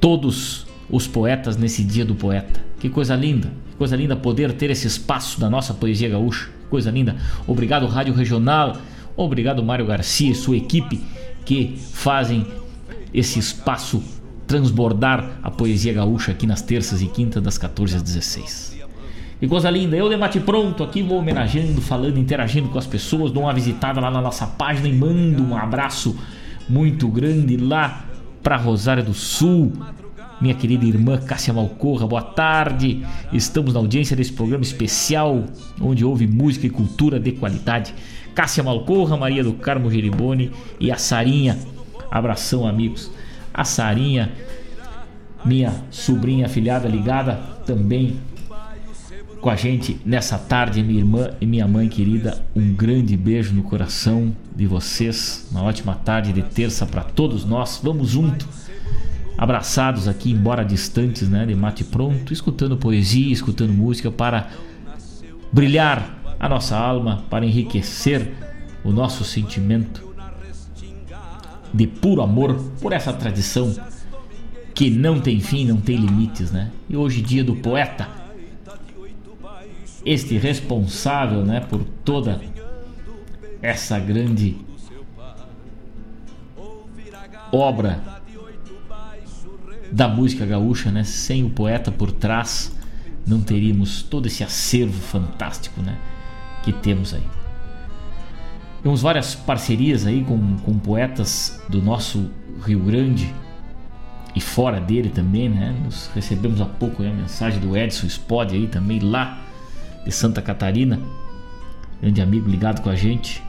todos os poetas nesse dia do poeta. Que coisa linda, que coisa linda poder ter esse espaço da nossa poesia gaúcha. Coisa linda. Obrigado Rádio Regional, obrigado Mário Garcia e sua equipe que fazem esse espaço transbordar a poesia gaúcha aqui nas terças e quintas das 14 às 16. Que coisa linda, eu debate pronto aqui, vou homenageando, falando, interagindo com as pessoas, dou uma visitada lá na nossa página e mando um abraço muito grande lá para Rosário do Sul. Minha querida irmã Cássia Malcorra, boa tarde. Estamos na audiência desse programa especial onde houve música e cultura de qualidade. Cássia Malcorra, Maria do Carmo Geriboni e a Sarinha. Abração, amigos. A Sarinha, minha sobrinha afilhada ligada também com a gente nessa tarde, minha irmã e minha mãe querida. Um grande beijo no coração de vocês. Uma ótima tarde de terça para todos nós. Vamos junto, abraçados aqui, embora distantes, né, de mate pronto, escutando poesia, escutando música para brilhar a nossa alma, para enriquecer o nosso sentimento de puro amor por essa tradição que não tem fim, não tem limites, né? E hoje dia do poeta este responsável né, por toda essa grande obra da música gaúcha, né? Sem o poeta por trás, não teríamos todo esse acervo fantástico, né? Que temos aí. Temos várias parcerias aí com, com poetas do nosso Rio Grande e fora dele também, né? Nos recebemos há pouco a mensagem do Edson Spod aí também lá de Santa Catarina, grande amigo ligado com a gente.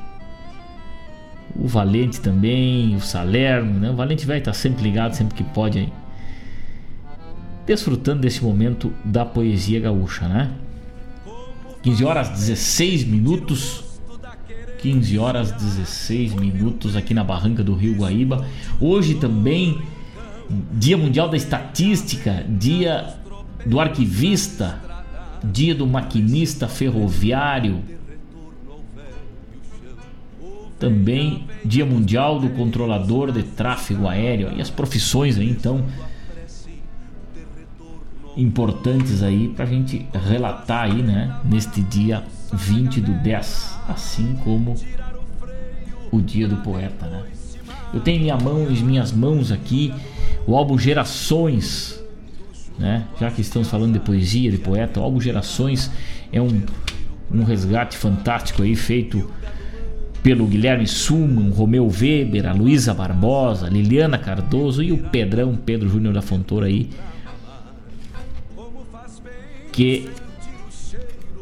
O Valente também, o Salerno, né? O Valente vai estar sempre ligado, sempre que pode aí. Desfrutando desse momento da poesia gaúcha, né? 15 horas 16 minutos. 15 horas 16 minutos aqui na barranca do Rio Guaíba. Hoje também, Dia Mundial da Estatística, Dia do Arquivista, Dia do Maquinista Ferroviário. Também Dia Mundial do Controlador de Tráfego Aéreo. E as profissões aí, então, importantes aí para a gente relatar aí, né? Neste dia 20 do 10. Assim como o Dia do Poeta, né? Eu tenho minha mão, em minhas mãos aqui, o álbum Gerações né? Já que estamos falando de poesia, de poeta, o álbum Gerações é um, um resgate fantástico aí feito pelo Guilherme Suman, Romeu Weber, a Luísa Barbosa, Liliana Cardoso e o Pedrão Pedro Júnior da Fontoura aí que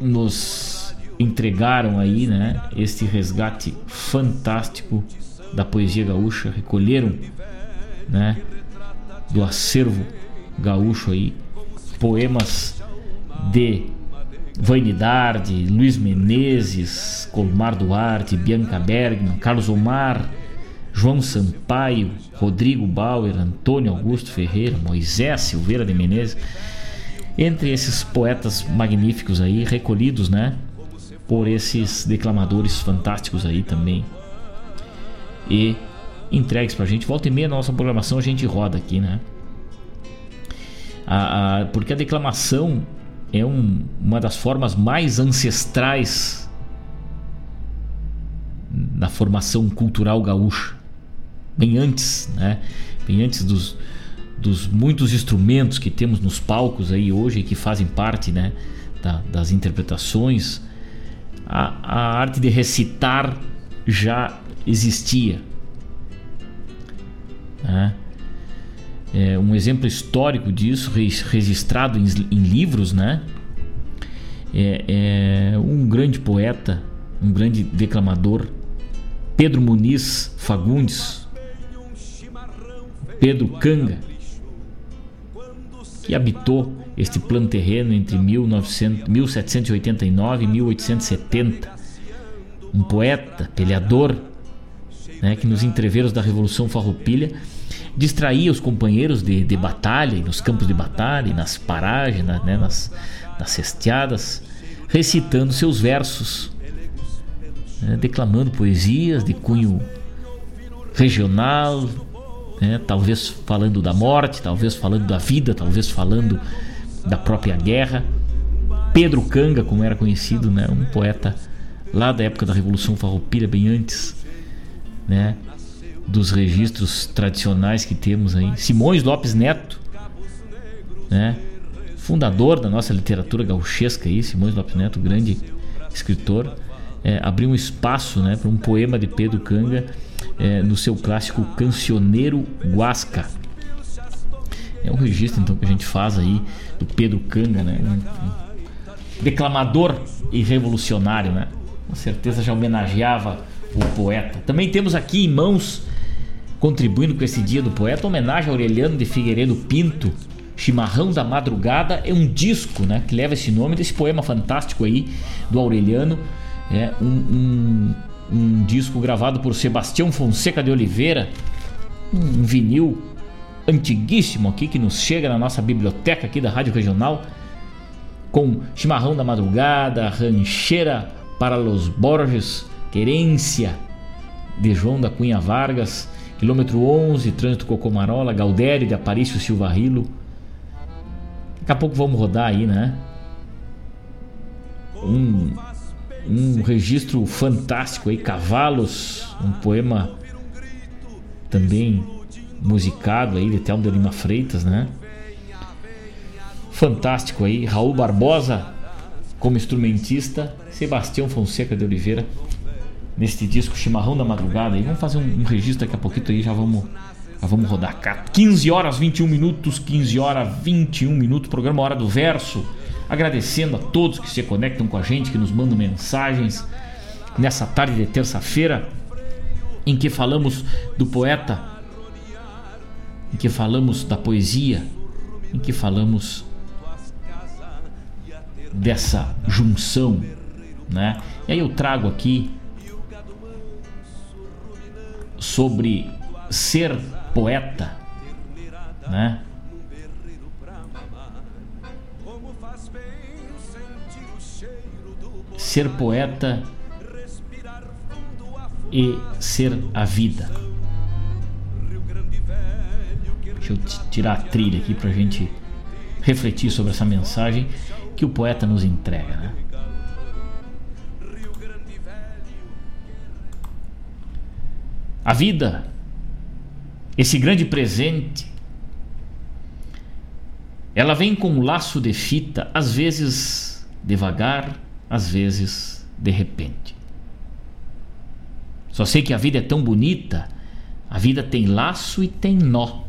nos entregaram aí, né, este resgate fantástico da poesia gaúcha, recolheram, né, do acervo gaúcho aí poemas de Vainidade, Luiz Menezes, Colmar Duarte, Bianca Bergman, Carlos Omar, João Sampaio, Rodrigo Bauer, Antônio Augusto Ferreira, Moisés Silveira de Menezes, entre esses poetas magníficos aí, recolhidos, né, por esses declamadores fantásticos aí também. E entregues pra gente. Volta e meia na nossa programação a gente roda aqui, né? A, a, porque a declamação é um, uma das formas mais ancestrais da formação cultural gaúcha. Bem antes, né? Bem antes dos, dos muitos instrumentos que temos nos palcos aí hoje e que fazem parte, né? Da, das interpretações. A, a arte de recitar já existia. Né? É, um exemplo histórico disso, registrado em, em livros, né? É, é, um grande poeta, um grande declamador, Pedro Muniz Fagundes, Pedro Canga, que habitou este plano terreno entre 1900, 1789 e 1870. Um poeta, peleador, né, que nos entreveros da Revolução Farroupilha distraía os companheiros de, de batalha, nos campos de batalha, nas paragens, na, né, nas, nas cesteadas, recitando seus versos, né, declamando poesias de cunho regional, né, talvez falando da morte, talvez falando da vida, talvez falando da própria guerra. Pedro Canga, como era conhecido, né, um poeta lá da época da Revolução Farroupilha, bem antes, né, dos registros tradicionais que temos aí. Simões Lopes Neto, né? fundador da nossa literatura gauchesca aí, Simões Lopes Neto, grande escritor, é, abriu um espaço né, para um poema de Pedro Canga é, no seu clássico Cancioneiro Guasca. É um registro então que a gente faz aí do Pedro Canga, né? Um, um declamador e revolucionário, né? Com certeza já homenageava o poeta. Também temos aqui em mãos contribuindo com esse dia do poeta, homenagem a Aureliano de Figueiredo Pinto, Chimarrão da Madrugada, é um disco né, que leva esse nome desse poema fantástico aí do Aureliano. É um, um, um disco gravado por Sebastião Fonseca de Oliveira, um vinil antiguíssimo aqui que nos chega na nossa biblioteca aqui da Rádio Regional, com Chimarrão da Madrugada, Rancheira para los Borges, Querência de João da Cunha Vargas, Quilômetro 11, Trânsito Cocomarola, Galdério de Aparício Silva Rilo. Daqui a pouco vamos rodar aí, né? Um, um registro fantástico aí, Cavalos, um poema também musicado aí de Telmo de Lima Freitas, né? Fantástico aí, Raul Barbosa como instrumentista, Sebastião Fonseca de Oliveira neste disco Chimarrão da Madrugada. E vamos fazer um, um registro daqui a pouquinho aí, já vamos, já vamos rodar. 15 horas 21 minutos, 15 horas 21 minutos, programa Hora do Verso. Agradecendo a todos que se conectam com a gente, que nos mandam mensagens nessa tarde de terça-feira, em que falamos do poeta, em que falamos da poesia, em que falamos dessa junção, né? E aí eu trago aqui sobre ser poeta, né? Ser poeta e ser a vida. Deixa eu tirar a trilha aqui pra gente refletir sobre essa mensagem que o poeta nos entrega, né? A vida, esse grande presente, ela vem com um laço de fita, às vezes devagar, às vezes de repente. Só sei que a vida é tão bonita, a vida tem laço e tem nó.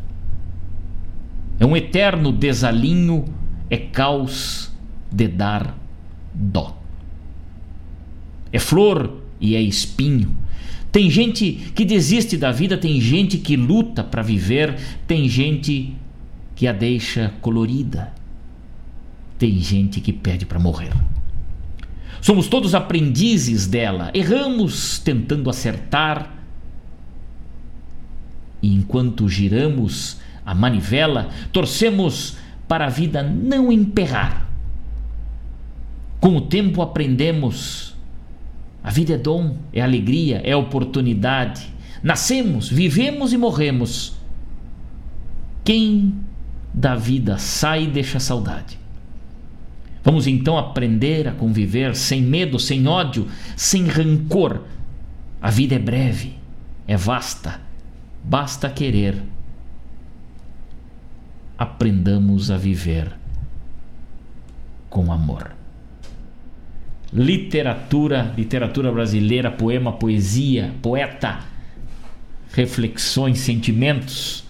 É um eterno desalinho, é caos de dar dó. É flor e é espinho. Tem gente que desiste da vida, tem gente que luta para viver, tem gente que a deixa colorida, tem gente que pede para morrer. Somos todos aprendizes dela, erramos tentando acertar, e enquanto giramos a manivela, torcemos para a vida não emperrar. Com o tempo aprendemos a vida é dom, é alegria, é oportunidade. Nascemos, vivemos e morremos. Quem da vida sai deixa saudade. Vamos então aprender a conviver sem medo, sem ódio, sem rancor. A vida é breve, é vasta, basta querer. Aprendamos a viver com amor literatura, literatura brasileira, poema, poesia, poeta, reflexões, sentimentos.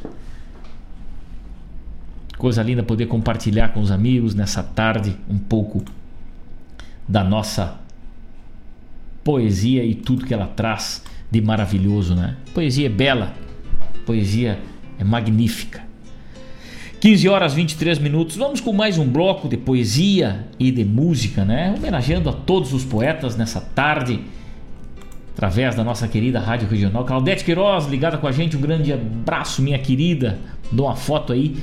Coisa linda poder compartilhar com os amigos nessa tarde um pouco da nossa poesia e tudo que ela traz de maravilhoso, né? Poesia é bela, poesia é magnífica. 15 horas 23 minutos. Vamos com mais um bloco de poesia e de música, né? Homenageando a todos os poetas nessa tarde, através da nossa querida Rádio Regional. Claudete Queiroz, ligada com a gente. Um grande abraço, minha querida. Dou uma foto aí,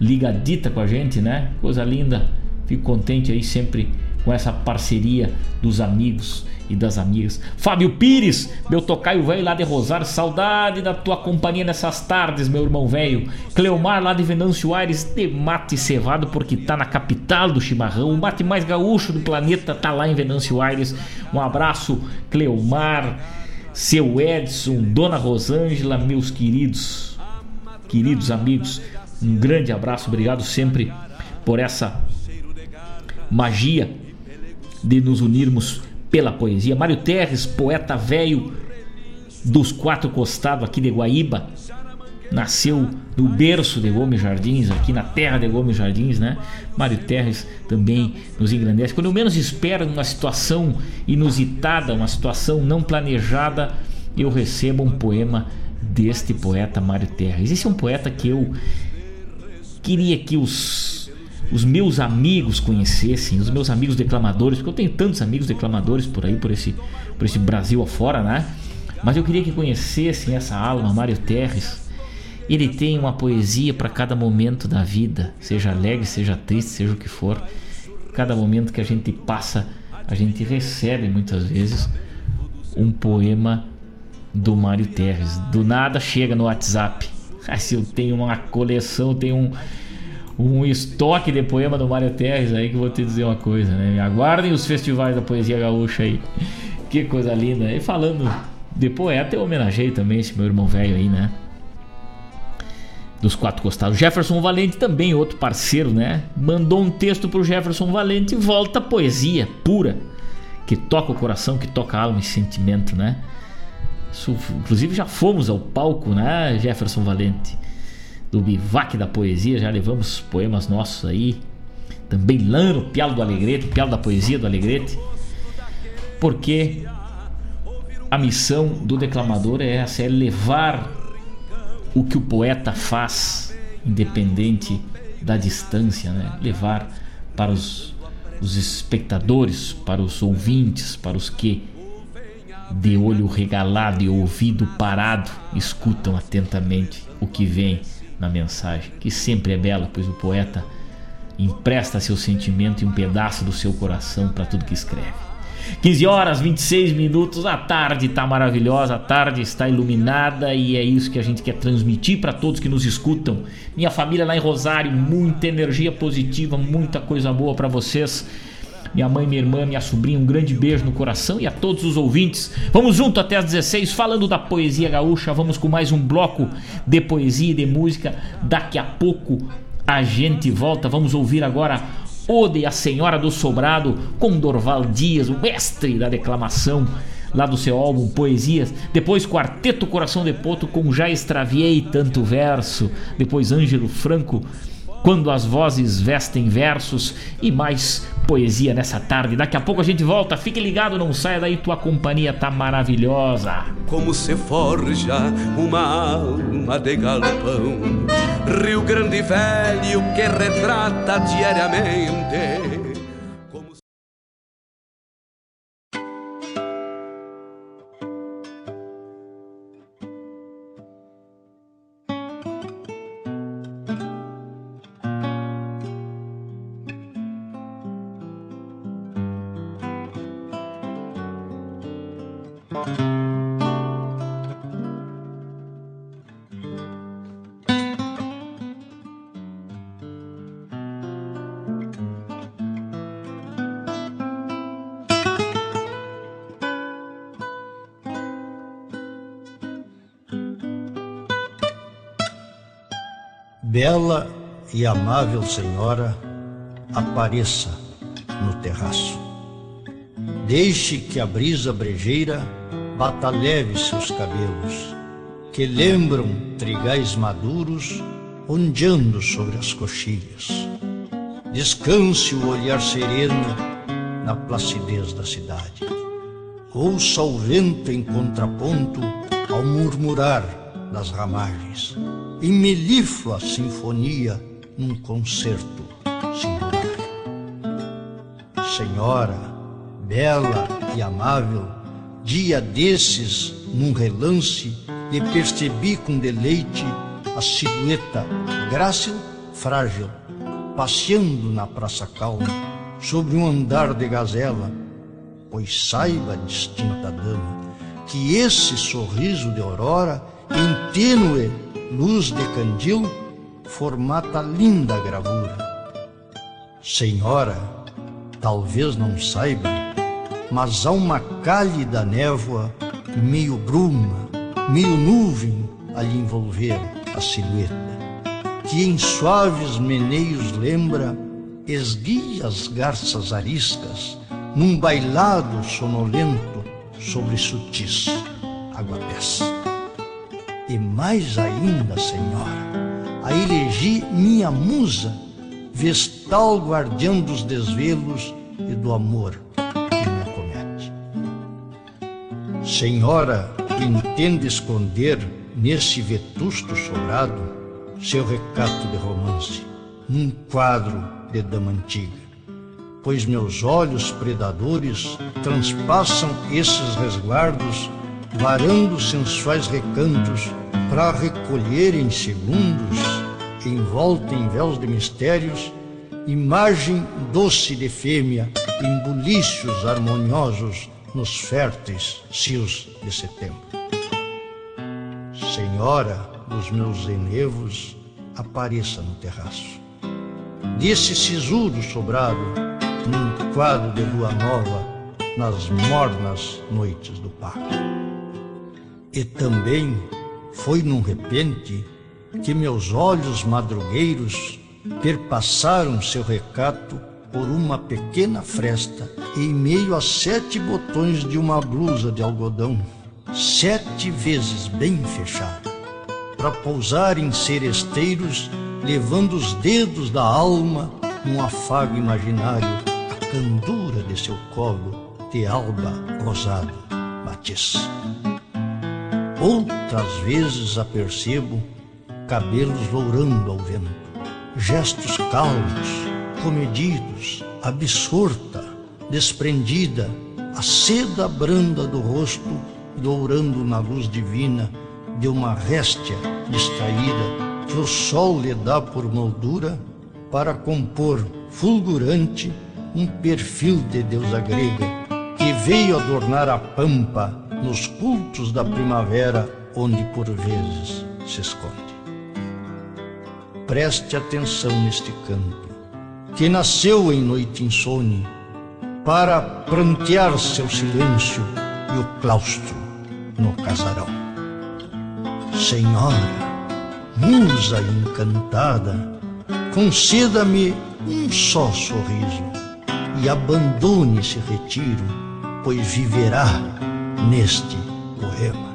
ligadita com a gente, né? Coisa linda. Fico contente aí sempre com essa parceria dos amigos e das amigas. Fábio Pires, meu tocaio velho lá de Rosário, saudade da tua companhia nessas tardes, meu irmão velho. Cleomar lá de Venâncio Aires, de mate cevado, porque tá na capital do chimarrão. O mate mais gaúcho do planeta tá lá em Venâncio Aires. Um abraço, Cleomar, seu Edson, Dona Rosângela, meus queridos, queridos amigos. Um grande abraço, obrigado sempre por essa magia de nos unirmos pela poesia. Mário Terres, poeta velho dos quatro costados aqui de Guaíba, nasceu no berço de Gomes Jardins, aqui na terra de Gomes Jardins, né? Mário Terres também nos engrandece. Quando eu menos espero, numa situação inusitada, uma situação não planejada, eu recebo um poema deste poeta Mário Terres. Esse é um poeta que eu queria que os os meus amigos conhecessem, os meus amigos declamadores, porque eu tenho tantos amigos declamadores por aí, por esse, por esse Brasil afora, né? Mas eu queria que conhecessem essa alma, Mário Terres. Ele tem uma poesia para cada momento da vida, seja alegre, seja triste, seja o que for. Cada momento que a gente passa, a gente recebe muitas vezes um poema do Mário Terres. Do nada chega no WhatsApp. Ah, se eu tenho uma coleção, tenho um, um estoque de poema do Mário Terres aí que vou te dizer uma coisa, né? Aguardem os festivais da poesia gaúcha aí. Que coisa linda. E falando de poeta, eu homenageei também esse meu irmão velho aí, né? Dos quatro costados. Jefferson Valente também, outro parceiro, né? Mandou um texto pro Jefferson Valente e volta poesia pura. Que toca o coração, que toca a alma e sentimento, né? Inclusive já fomos ao palco, né, Jefferson Valente? do Bivac da Poesia, já levamos poemas nossos aí. Também Lano, Pialo do Alegrete, Pialo da Poesia do Alegrete. Porque a missão do declamador é essa, é levar o que o poeta faz, independente da distância, né? levar para os, os espectadores, para os ouvintes, para os que de olho regalado e ouvido parado escutam atentamente o que vem na mensagem, que sempre é bela, pois o poeta empresta seu sentimento e um pedaço do seu coração para tudo que escreve. 15 horas 26 minutos, a tarde está maravilhosa, a tarde está iluminada e é isso que a gente quer transmitir para todos que nos escutam. Minha família lá em Rosário, muita energia positiva, muita coisa boa para vocês minha mãe, minha irmã, minha sobrinha, um grande beijo no coração e a todos os ouvintes. Vamos junto até às 16 falando da poesia gaúcha. Vamos com mais um bloco de poesia e de música. Daqui a pouco a gente volta. Vamos ouvir agora Ode a Senhora do Sobrado com Dorval Dias, o mestre da declamação lá do seu álbum Poesias. Depois Quarteto Coração de Poto com Já Extraviei Tanto Verso. Depois Ângelo Franco quando as vozes vestem versos e mais poesia nessa tarde. Daqui a pouco a gente volta. Fique ligado, não saia daí, tua companhia tá maravilhosa. Como se forja uma alma de galpão, Rio Grande Velho que retrata diariamente Bela e amável senhora, apareça no terraço. Deixe que a brisa brejeira bata leve seus cabelos, que lembram trigais maduros ondeando sobre as coxilhas. Descanse o olhar sereno na placidez da cidade. Ouça o vento em contraponto ao murmurar das ramagens em melíflua sinfonia num concerto singular. Senhora, bela e amável, dia desses, num relance, lhe percebi com deleite a silhueta grácil, frágil, passeando na praça calma, sobre um andar de gazela, pois saiba, distinta dama, que esse sorriso de aurora, em tênue luz de candil, formata linda gravura. Senhora, talvez não saiba, mas há uma cálida névoa, meio bruma, meio nuvem a lhe envolver a silhueta, que em suaves meneios lembra esguia as garças ariscas num bailado sonolento sobre sutis aguapés. E mais ainda, Senhora, a elegi minha musa, vestal guardião dos desvelos e do amor que me acomete. Senhora, entende esconder nesse vetusto sobrado seu recato de romance, num quadro de dama antiga, pois meus olhos predadores transpassam esses resguardos, varando sensuais recantos para recolher em segundos, envolta em véus de mistérios, imagem doce de fêmea em bulícios harmoniosos nos férteis cios de setembro. Senhora dos meus enlevos, apareça no terraço. Desse sisudo sobrado, num quadro de lua nova, nas mornas noites do parque. E também foi num repente que meus olhos madrugueiros perpassaram seu recato por uma pequena fresta em meio a sete botões de uma blusa de algodão, sete vezes bem fechada, para pousar em seresteiros, levando os dedos da alma num afago imaginário a candura de seu colo de alba rosado matiz. Outras vezes apercebo cabelos lourando ao vento, gestos calmos, comedidos, absorta, desprendida, a seda branda do rosto dourando na luz divina de uma réstia distraída que o sol lhe dá por moldura para compor fulgurante um perfil de deusa grega que veio adornar a pampa nos cultos da primavera, onde por vezes se esconde. Preste atenção neste canto, que nasceu em noite insone, para prantear seu silêncio e o claustro no casarão. Senhora, musa encantada, conceda-me um só sorriso e abandone esse retiro, pois viverá neste poema.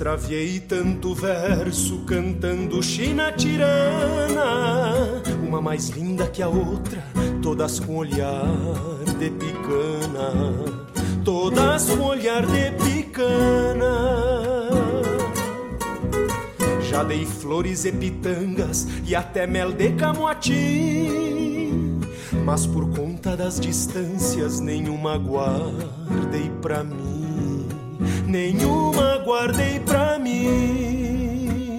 Extraviei tanto verso cantando China tirana, uma mais linda que a outra, todas com olhar de picana, todas com olhar de picana. Já dei flores e pitangas e até mel de camotim, mas por conta das distâncias nenhuma guardei pra mim, nenhuma guardei pra mim.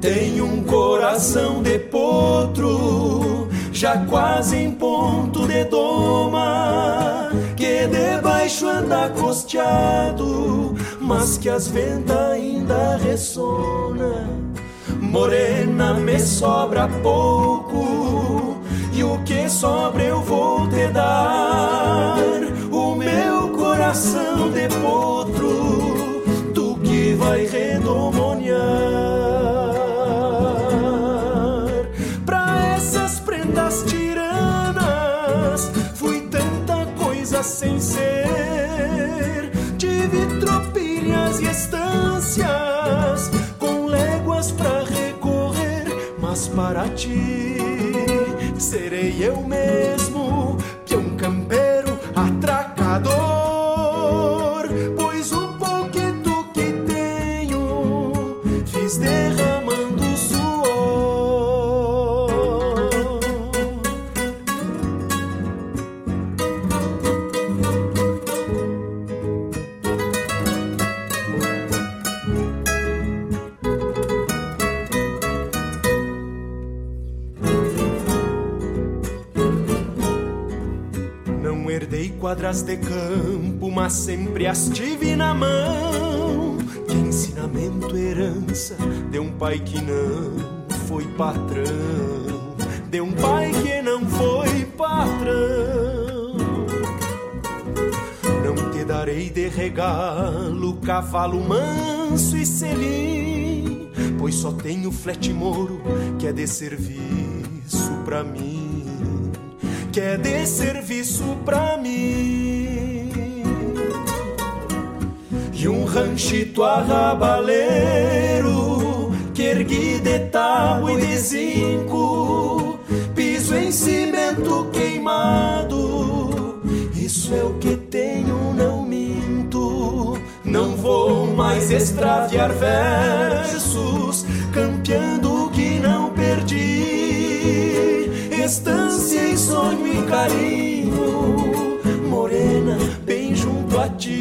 Tenho um coração de potro, já quase em ponto de doma, que debaixo anda costeado, mas que as ventas ainda ressona. Morena, me sobra pouco, e o que sobra eu vou te dar. Coração de potro, tu que vai redomoniar. Pra essas prendas tiranas, fui tanta coisa sem ser. Tive tropilhas e estâncias, com léguas pra recorrer, mas para ti serei eu mesmo, de campo, mas sempre as tive na mão. Que ensinamento, herança de um pai que não foi patrão, de um pai que não foi patrão. Não te darei de regalo cavalo manso e selim, pois só tenho flete moro que é de serviço pra mim que é de serviço pra mim. E um ranchito arrabaleiro que ergui de tábua e de zinco, piso em cimento queimado. Isso é o que tenho, não minto. Não vou mais extraviar versos, campeando estância e sonho e carinho, morena, bem junto a ti.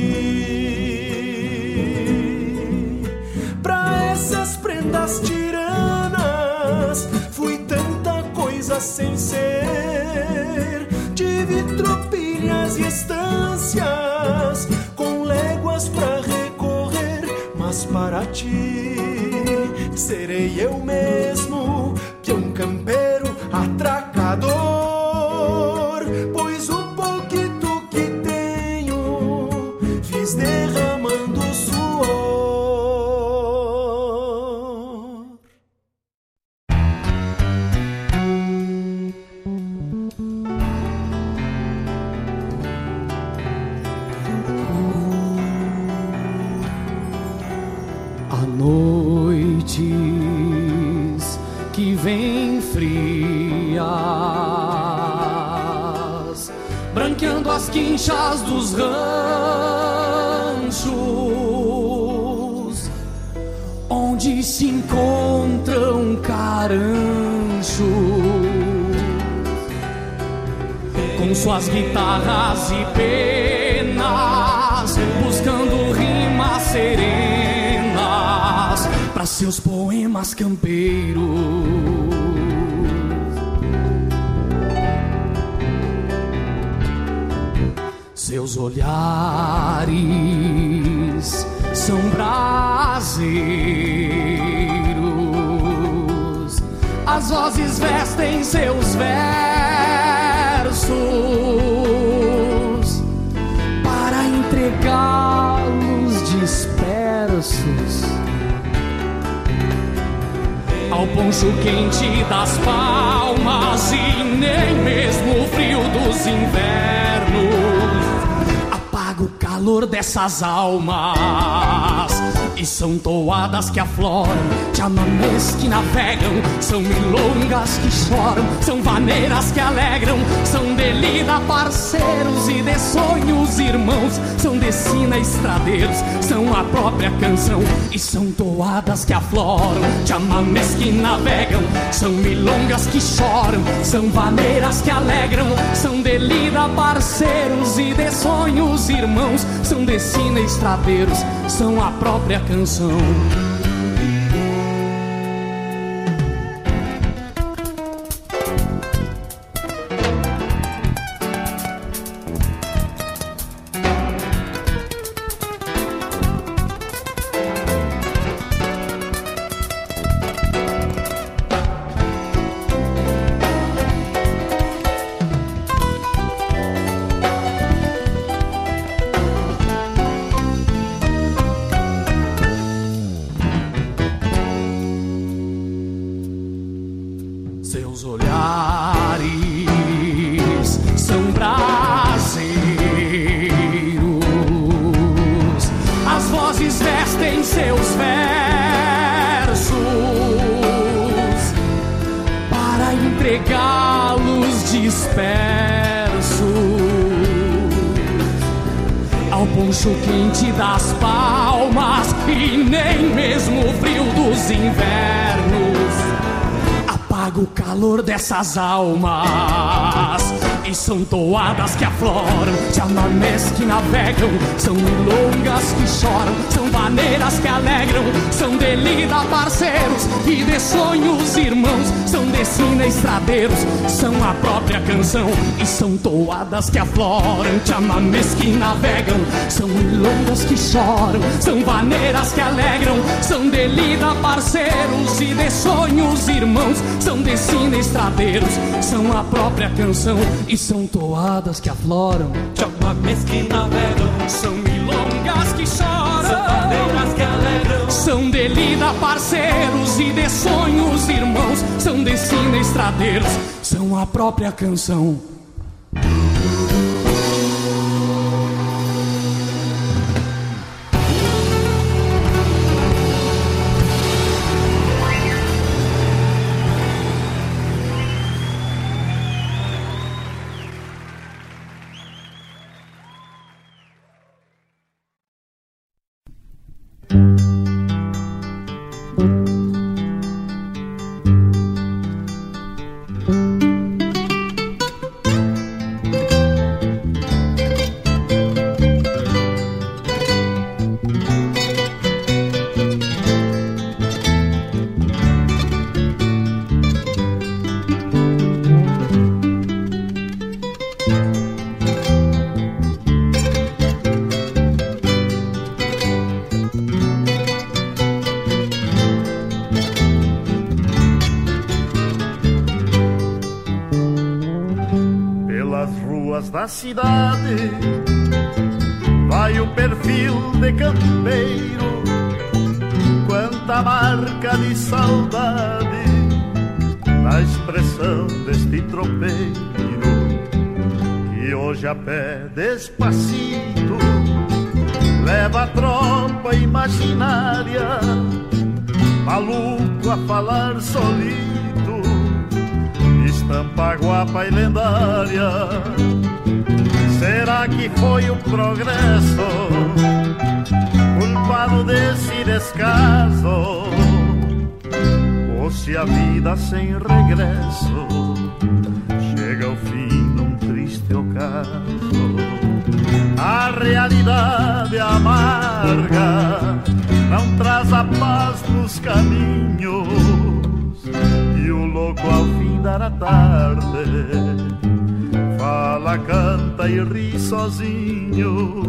Pra essas prendas tiranas, fui tanta coisa sem ser. Tive tropilhas e estâncias, com léguas pra recorrer, mas para ti serei eu mesmo, campeiros. Seus olhares são braseiros, as vozes vestem seus versos ao poncho quente das palmas e nem mesmo o frio dos invernos calor dessas almas. E são toadas que afloram, chamamês que navegam, são milongas que choram, são vaneiras que alegram, são de lida parceiros e de sonhos irmãos, são de sina estradeiros, são a própria canção. E são toadas que afloram, chamamês que navegam, são milongas que choram, são vaneiras que alegram, são de lida parceiros e de sonhos irmãos, são de sina estradeiros, são a própria canção. Dessas almas. São toadas que afloram, chamamés que navegam, são milongas que choram, são maneiras que alegram, são de lida parceiros e de sonhos irmãos, são de sina estradeiros, são a própria canção. E são toadas que afloram, chamamés que navegam, são milongas que choram, são maneiras que alegram, são de lida parceiros e de sonhos irmãos, são de sina estradeiros, são a própria canção. E são toadas que afloram, chamamés que navegam, são milongas que choram, são maneiras que alegram, são de lida parceiros e de sonhos irmãos, são de sina estradeiros, são a própria canção. Da cidade vai o perfil de campeiro, quanta marca de saudade na expressão deste tropeiro que hoje a pé despacito leva a tropa imaginária, maluco a falar solito estampa guapa e lendária. Será que foi o progresso culpado desse descaso? Ou se a vida sem regresso chega ao fim num triste ocaso? A realidade amarga não traz a paz nos caminhos e o louco ao fim da tarde fala, canta e ri sozinho.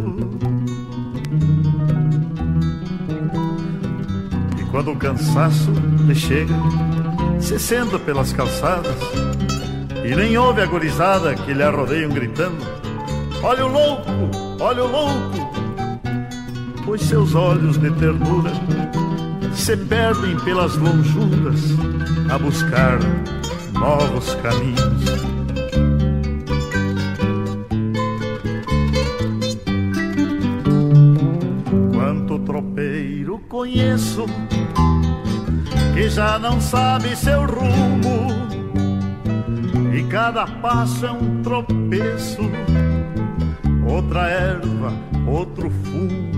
E quando o cansaço lhe chega, se senta pelas calçadas e nem ouve a gorizada que lhe arrodeiam gritando: Olha o louco, olha o louco! Pois seus olhos de ternura se perdem pelas lonjuras a buscar novos caminhos. Conheço, que já não sabe seu rumo, e cada passo é um tropeço, outra erva, outro fumo,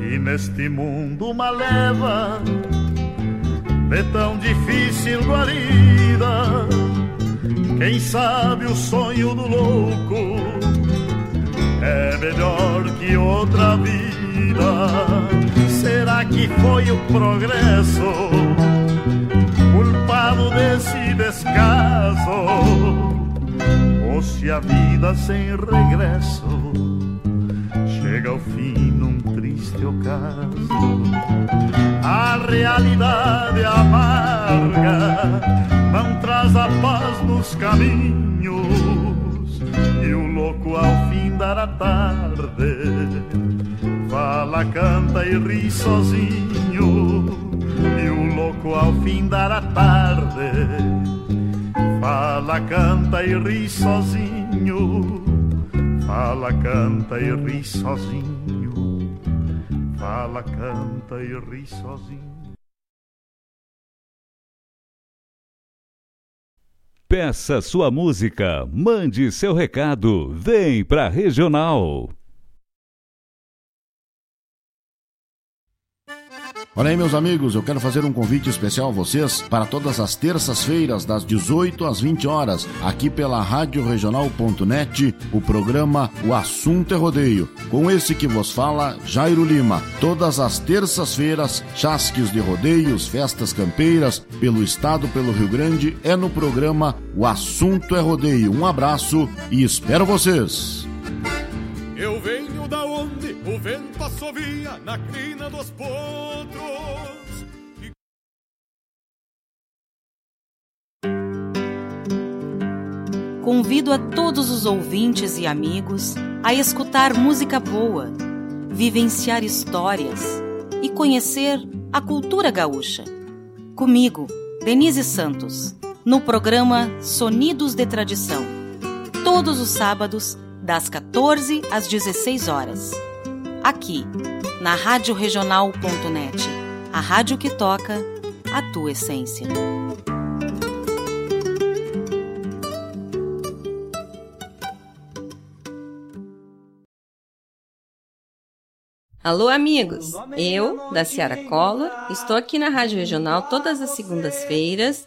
e neste mundo uma leva de tão difícil guarida. Quem sabe o sonho do louco é melhor que outra vida. Será que foi o progresso culpado desse descaso? Ou se a vida sem regresso chega ao fim num triste ocaso? A realidade amarga não traz a paz nos caminhos e o louco ao fim da tarde fala, canta e ri sozinho e o louco ao fim da tarde fala, canta e ri sozinho fala, canta e ri sozinho fala, canta e ri sozinho Peça sua música, mande seu recado, vem pra Regional. Olha aí, meus amigos, eu quero fazer um convite especial a vocês para todas as terças-feiras, das 18 às 20 horas, aqui pela Rádio Regional.net, o programa O Assunto é Rodeio. Com esse que vos fala, Jairo Lima. Todas as terças-feiras, chasques de rodeios, festas campeiras, pelo estado, pelo Rio Grande, é no programa O Assunto é Rodeio. Um abraço e espero vocês! Eu venho da onde o vento assovia na crina dos potros. Convido a todos os ouvintes e amigos a escutar música boa, vivenciar histórias e conhecer a cultura gaúcha. Comigo, Denise Santos, no programa Sonidos de Tradição. Todos os sábados, das 14 às 16 horas. Aqui, na Rádio Regional.net, a rádio que toca a tua essência. Alô, amigos! Eu, da Ciara Collor, estou aqui na Rádio Regional todas as segundas-feiras,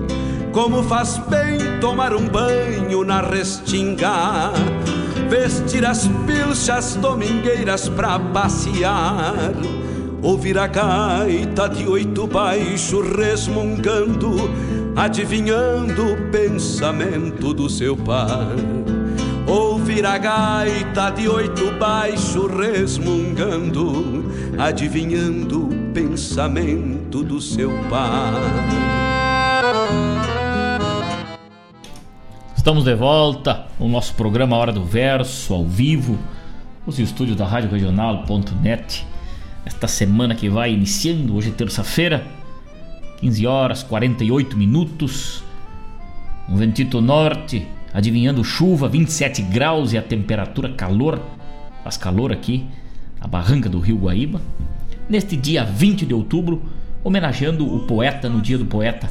Como faz bem tomar um banho na restinga, vestir as pilchas domingueiras pra passear, ouvir a gaita de oito baixo resmungando, adivinhando o pensamento do seu pai. Ouvir a gaita de oito baixo resmungando, adivinhando o pensamento do seu pai. Estamos de volta no nosso programa Hora do Verso, ao vivo, os estúdios da Rádio Regional.net. Esta semana que vai iniciando, hoje é terça-feira, 15 horas 48 minutos. Um ventito norte, adivinhando chuva, 27 graus e a temperatura calor, faz calor aqui na barranca do Rio Guaíba. Neste dia 20 de outubro, homenageando o poeta no Dia do Poeta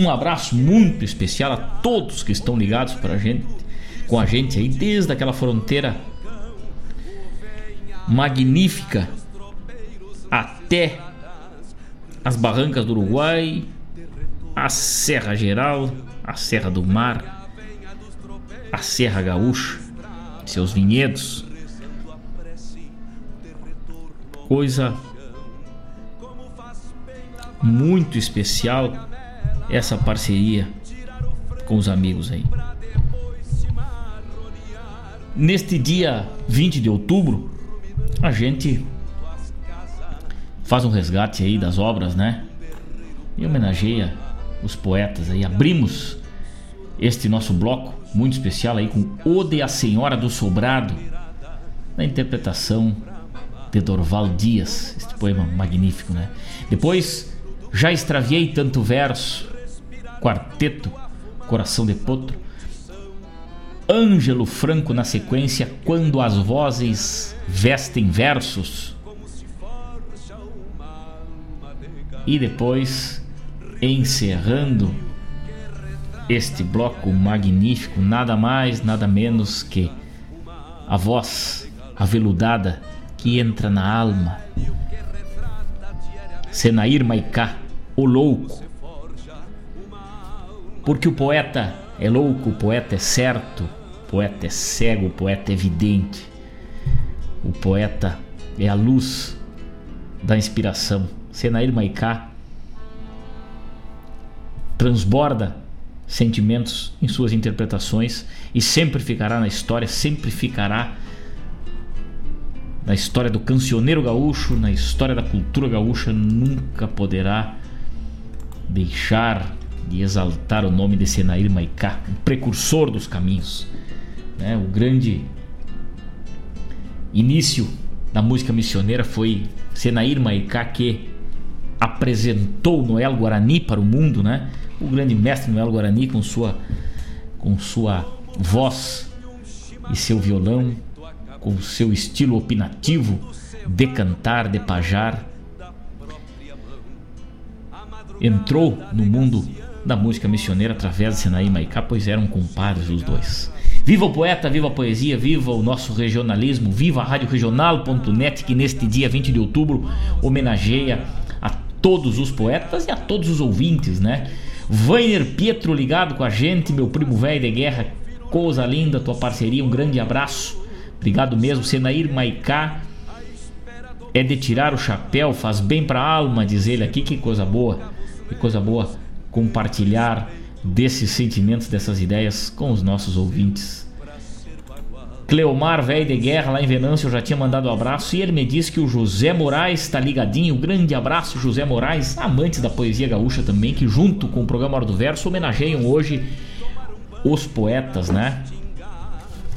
um abraço muito especial a todos que estão ligados pra gente, com a gente aí desde aquela fronteira magnífica até as barrancas do Uruguai, a Serra Geral, a Serra do Mar, a Serra Gaúcha, seus vinhedos. Coisa muito especial essa parceria com os amigos aí. Neste dia 20 de outubro, a gente faz um resgate aí das obras, né? E homenageia os poetas aí. Abrimos este nosso bloco muito especial aí com Ode à Senhora do Sobrado, na interpretação de Dorval Dias, este poema magnífico, né? Depois, já extraviei tanto verso, quarteto Coração de Potro. Ângelo Franco na sequência, quando as vozes vestem versos. E depois, encerrando este bloco magnífico, nada mais, nada menos que a voz aveludada que entra na alma. Senair Maicá, o louco, porque o poeta é louco, o poeta é certo, o poeta é cego, o poeta é evidente. O poeta é a luz da inspiração. Senair Maicá transborda sentimentos em suas interpretações e sempre ficará na história, sempre ficará na história do cancioneiro gaúcho, na história da cultura gaúcha, nunca poderá deixar de exaltar o nome de Senair Maicá, um precursor dos caminhos, né? o grande início da música missioneira foi Senair Maicá que apresentou Noel Guarani para o mundo, né? O grande mestre Noel Guarani com sua com sua voz e seu violão, com seu estilo opinativo de cantar, de pajar, entrou no mundo da música missioneira através de Sinaí Maicá, pois eram compadres os dois. Viva o poeta, viva a poesia, viva o nosso regionalismo, viva a Rádio Regional.net que neste dia 20 de outubro homenageia a todos os poetas e a todos os ouvintes, né? Vainer Pietro ligado com a gente, meu primo velho de guerra, coisa linda, tua parceria, um grande abraço. Obrigado mesmo, Senair Maicá. É de tirar o chapéu, faz bem pra alma, diz ele aqui, que coisa boa. Que coisa boa compartilhar desses sentimentos, dessas ideias com os nossos ouvintes. Cleomar, velho de guerra, lá em Venâncio, eu já tinha mandado um abraço e ele me disse que o José Moraes está ligadinho. Grande abraço, José Moraes, amante da poesia gaúcha também, que junto com o programa Hora do Verso homenageiam hoje os poetas, né?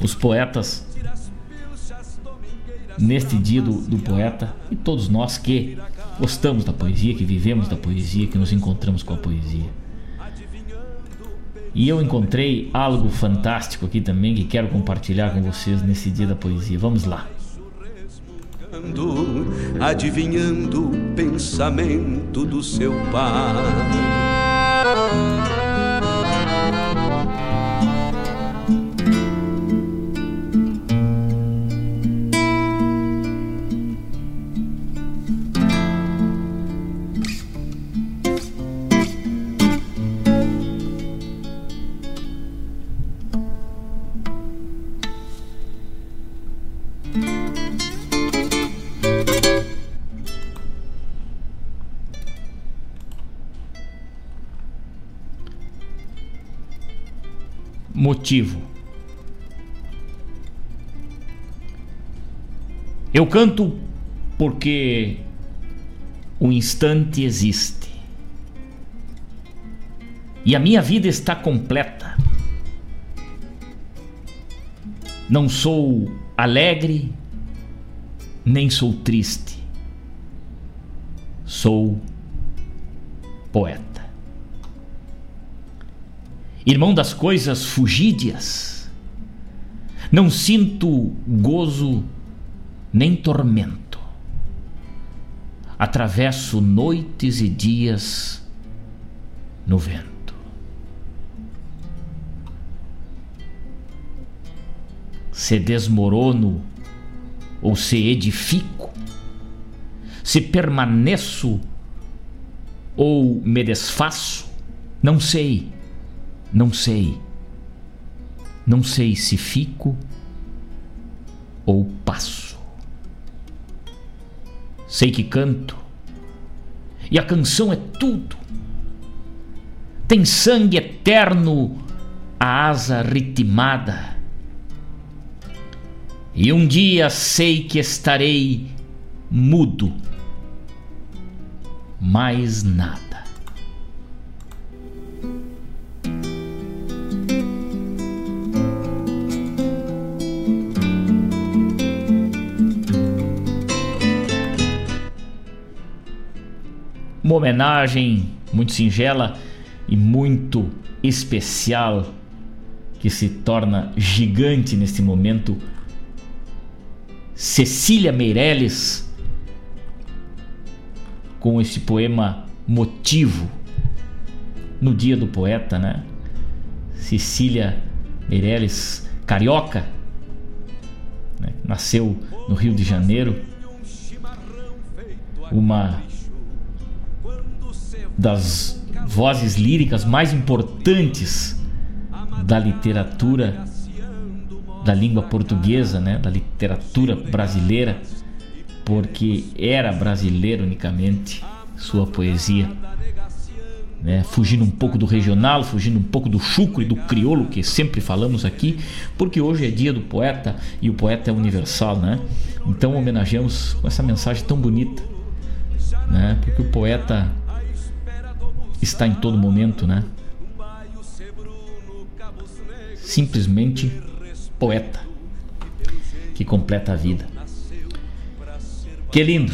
Os poetas neste dia do, do poeta e todos nós que gostamos da poesia, que vivemos da poesia, que nos encontramos com a poesia. E eu encontrei algo fantástico aqui também que quero compartilhar com vocês nesse dia da poesia. Vamos lá. Adivinhando o pensamento do seu pai. Motivo. Eu canto porque o instante existe. E a minha vida está completa. Não sou alegre, nem sou triste. Sou poeta. Irmão das coisas fugídias, não sinto gozo nem tormento. Atravesso noites e dias no vento. Se desmorono ou se edifico, se permaneço ou me desfaço, não sei, não sei. Não sei se fico ou passo. Sei que canto, e a canção é tudo. Tem sangue eterno, a asa ritmada. E um dia sei que estarei mudo. Mais nada. Uma homenagem muito singela e muito especial que se torna gigante neste momento. Cecília Meirelles com esse poema Motivo no dia do poeta, né? Cecília Meirelles, carioca, né? nasceu no Rio de Janeiro, uma das vozes líricas mais importantes da literatura da língua portuguesa, né, da literatura brasileira, porque era brasileiro unicamente sua poesia, né, fugindo um pouco do regional, fugindo um pouco do chucro e do crioulo que sempre falamos aqui, porque hoje é dia do poeta e o poeta é universal, né? Então homenageamos com essa mensagem tão bonita, né? Porque o poeta está em todo momento, né? Simplesmente poeta que completa a vida. Que lindo,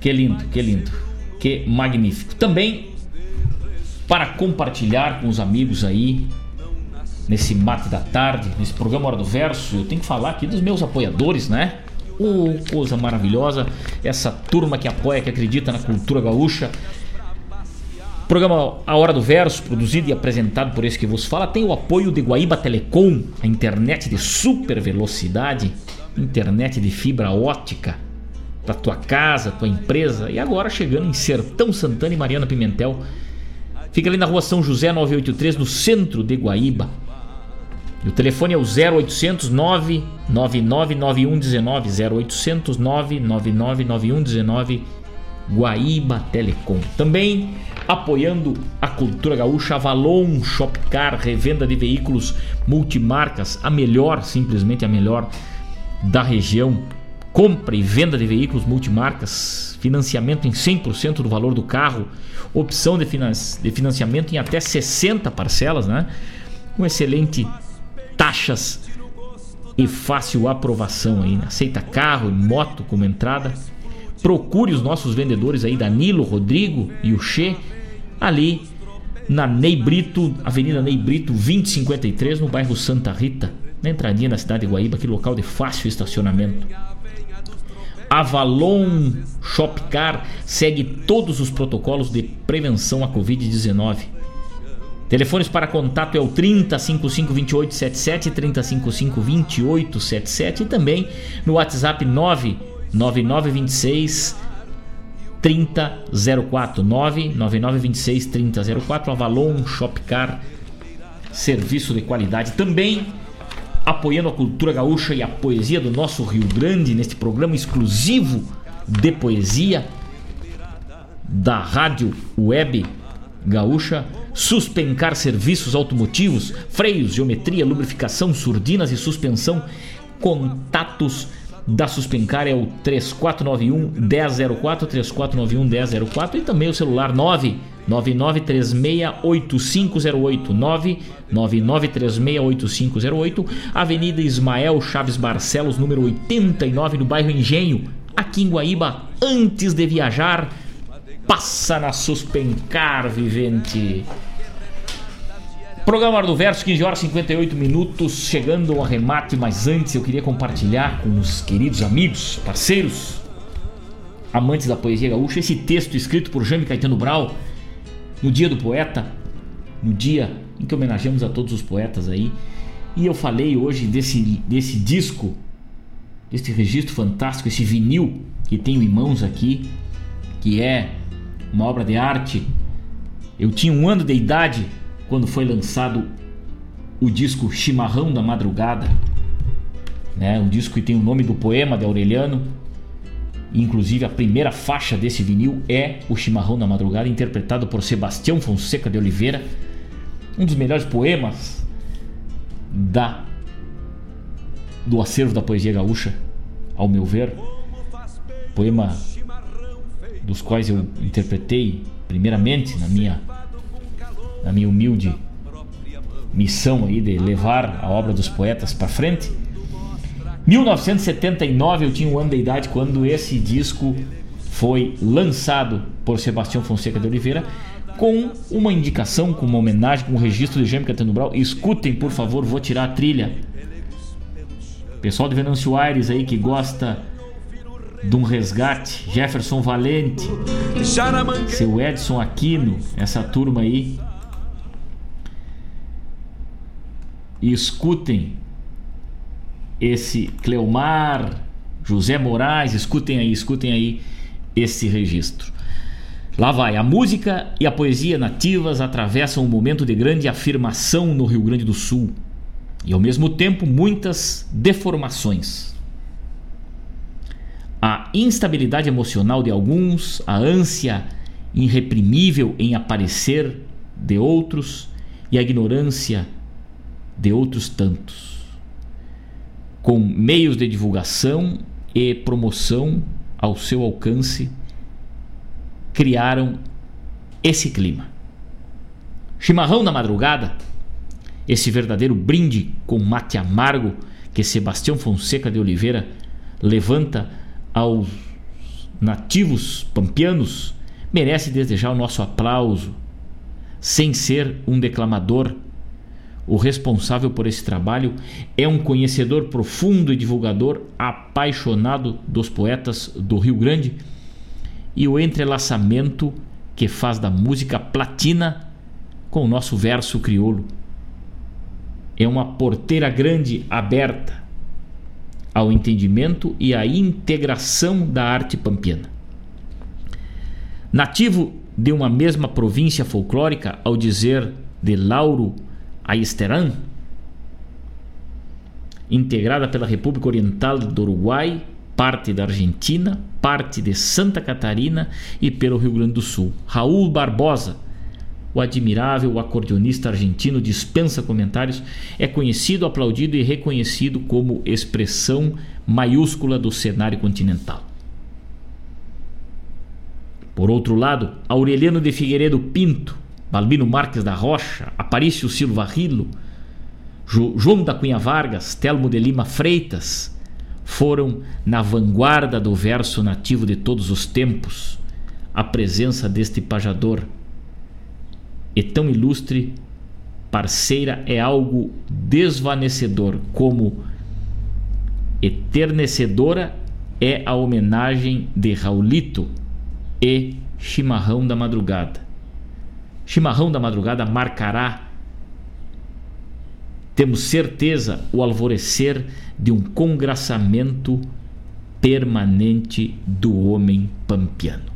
que lindo, que lindo, que magnífico. Também para compartilhar com os amigos aí nesse mate da tarde, nesse programa Hora do Verso, eu tenho que falar aqui dos meus apoiadores, né? Oh, coisa maravilhosa, essa turma que apoia, que acredita na cultura gaúcha, programa A Hora do Verso, produzido e apresentado por esse que vos fala, tem o apoio de Guaíba Telecom, a internet de super velocidade, internet de fibra ótica para tua casa, tua empresa e agora chegando em Sertão Santana e Mariana Pimentel. Fica ali na rua São José 983, no centro de Guaíba. E o telefone é o 0800 9999119 0800 9999119 Guaíba Telecom. Também apoiando a cultura gaúcha, Avalon Shopcar, revenda de veículos multimarcas, a melhor, simplesmente a melhor da região. Compra e venda de veículos multimarcas, financiamento em 100% do valor do carro, opção de, finan de financiamento em até 60 parcelas, né? Com excelente taxas e fácil aprovação aí, né? Aceita carro e moto como entrada procure os nossos vendedores aí, Danilo, Rodrigo e o Che, ali na Ney Brito, Avenida Ney Brito, 2053, no bairro Santa Rita, na entradinha da cidade de Guaíba, que local de fácil estacionamento. Avalon Shopcar segue todos os protocolos de prevenção à Covid-19. Telefones para contato é o 3055 2877, 3055 2877 e também no WhatsApp 9 9926 3004 99926 3004 Avalon Shopcar serviço de qualidade também apoiando a cultura gaúcha e a poesia do nosso Rio Grande neste programa exclusivo de poesia da Rádio Web Gaúcha Suspencar serviços automotivos, freios, geometria, lubrificação, surdinas e suspensão. Contatos da Suspencar é o 3491 1004, 3491 1004 e também o celular 999368508, 999368508, Avenida Ismael Chaves Barcelos, número 89, no bairro Engenho, aqui em Guaíba, antes de viajar, passa na Suspencar, vivente. Programa do Verso, 15 horas e 58 minutos, chegando ao arremate, mas antes eu queria compartilhar com os queridos amigos, parceiros, amantes da poesia gaúcha, esse texto escrito por Jaime Caetano Brau no Dia do Poeta, no dia em que homenageamos a todos os poetas aí. E eu falei hoje desse, desse disco, desse registro fantástico, esse vinil que tenho em mãos aqui, que é uma obra de arte. Eu tinha um ano de idade quando foi lançado o disco Chimarrão da Madrugada, né? um disco que tem o nome do poema de Aureliano. Inclusive, a primeira faixa desse vinil é o Chimarrão da Madrugada, interpretado por Sebastião Fonseca de Oliveira, um dos melhores poemas da do acervo da poesia gaúcha, ao meu ver. Poema dos quais eu interpretei primeiramente na minha na minha humilde missão aí de levar a obra dos poetas para frente. 1979 eu tinha um ano de idade quando esse disco foi lançado por Sebastião Fonseca de Oliveira com uma indicação, com uma homenagem, com um registro de Jaime Catano Brau. Escutem, por favor, vou tirar a trilha. Pessoal de Venâncio Aires aí que gosta de um resgate, Jefferson Valente, seu Edson Aquino, essa turma aí. E escutem esse Cleomar, José Moraes, escutem aí, escutem aí esse registro. Lá vai, a música e a poesia nativas atravessam um momento de grande afirmação no Rio Grande do Sul e ao mesmo tempo muitas deformações a instabilidade emocional de alguns, a ânsia irreprimível em aparecer de outros e a ignorância de outros tantos. Com meios de divulgação e promoção ao seu alcance, criaram esse clima. Chimarrão na madrugada, esse verdadeiro brinde com mate amargo que Sebastião Fonseca de Oliveira levanta aos nativos pampianos merece desejar o nosso aplauso, sem ser um declamador. O responsável por esse trabalho é um conhecedor profundo e divulgador apaixonado dos poetas do Rio Grande e o entrelaçamento que faz da música platina com o nosso verso crioulo. É uma porteira grande aberta ao entendimento e à integração da arte pampiana. Nativo de uma mesma província folclórica, ao dizer de Lauro Aisteran, integrada pela República Oriental do Uruguai, parte da Argentina, parte de Santa Catarina e pelo Rio Grande do Sul. Raul Barbosa, o admirável acordeonista argentino dispensa comentários, é conhecido, aplaudido e reconhecido como expressão maiúscula do cenário continental. Por outro lado, Aureliano de Figueiredo Pinto, Balbino Marques da Rocha, Aparício Silva Rilo, João da Cunha Vargas, Telmo de Lima Freitas foram na vanguarda do verso nativo de todos os tempos. A presença deste pajador e tão ilustre parceira é algo desvanecedor, como eternecedora é a homenagem de Raulito e Chimarrão da Madrugada. Chimarrão da Madrugada marcará, temos certeza, o alvorecer de um congraçamento permanente do homem pampiano.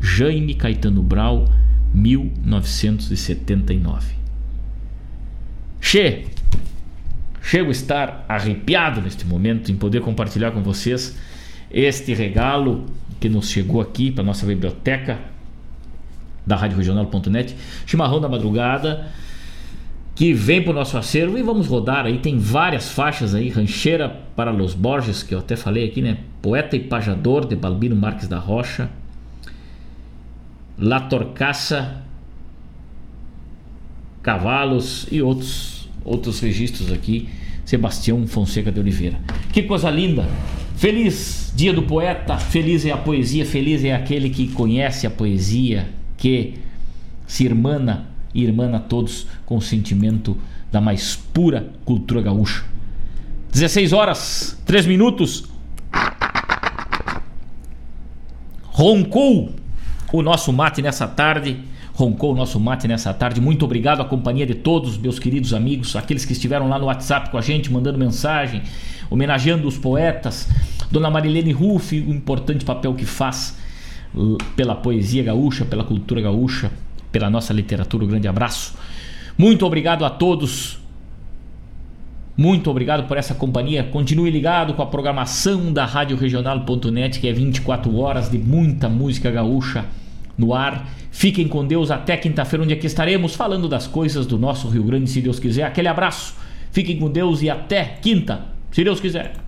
Jaime Caetano Brau 1979. Che, chego a estar arrepiado neste momento em poder compartilhar com vocês este regalo que nos chegou aqui para nossa biblioteca da Rádio Regional.net, Chimarrão da Madrugada, que vem pro nosso acervo e vamos rodar aí. Tem várias faixas aí, Rancheira para Los Borges, que eu até falei aqui, né? Poeta e Pajador, de Balbino Marques da Rocha. La Torcaça, Cavalos e outros, outros registros aqui. Sebastião Fonseca de Oliveira. Que coisa linda! Feliz Dia do Poeta, feliz é a poesia, feliz é aquele que conhece a poesia, que se irmana e irmana todos com o sentimento da mais pura cultura gaúcha. 16 horas, 3 minutos. Roncou o nosso mate nessa tarde. Roncou o nosso mate nessa tarde. Muito obrigado à companhia de todos, meus queridos amigos, aqueles que estiveram lá no WhatsApp com a gente, mandando mensagem, homenageando os poetas. Dona Marilene Ruff, o importante papel que faz pela poesia gaúcha, pela cultura gaúcha, pela nossa literatura. Um grande abraço. Muito obrigado a todos. Muito obrigado por essa companhia. Continue ligado com a programação da Rádio Regional.net, que é 24 horas de muita música gaúcha no ar. Fiquem com Deus até quinta-feira, onde aqui estaremos falando das coisas do nosso Rio Grande, se Deus quiser. Aquele abraço. Fiquem com Deus e até quinta, se Deus quiser.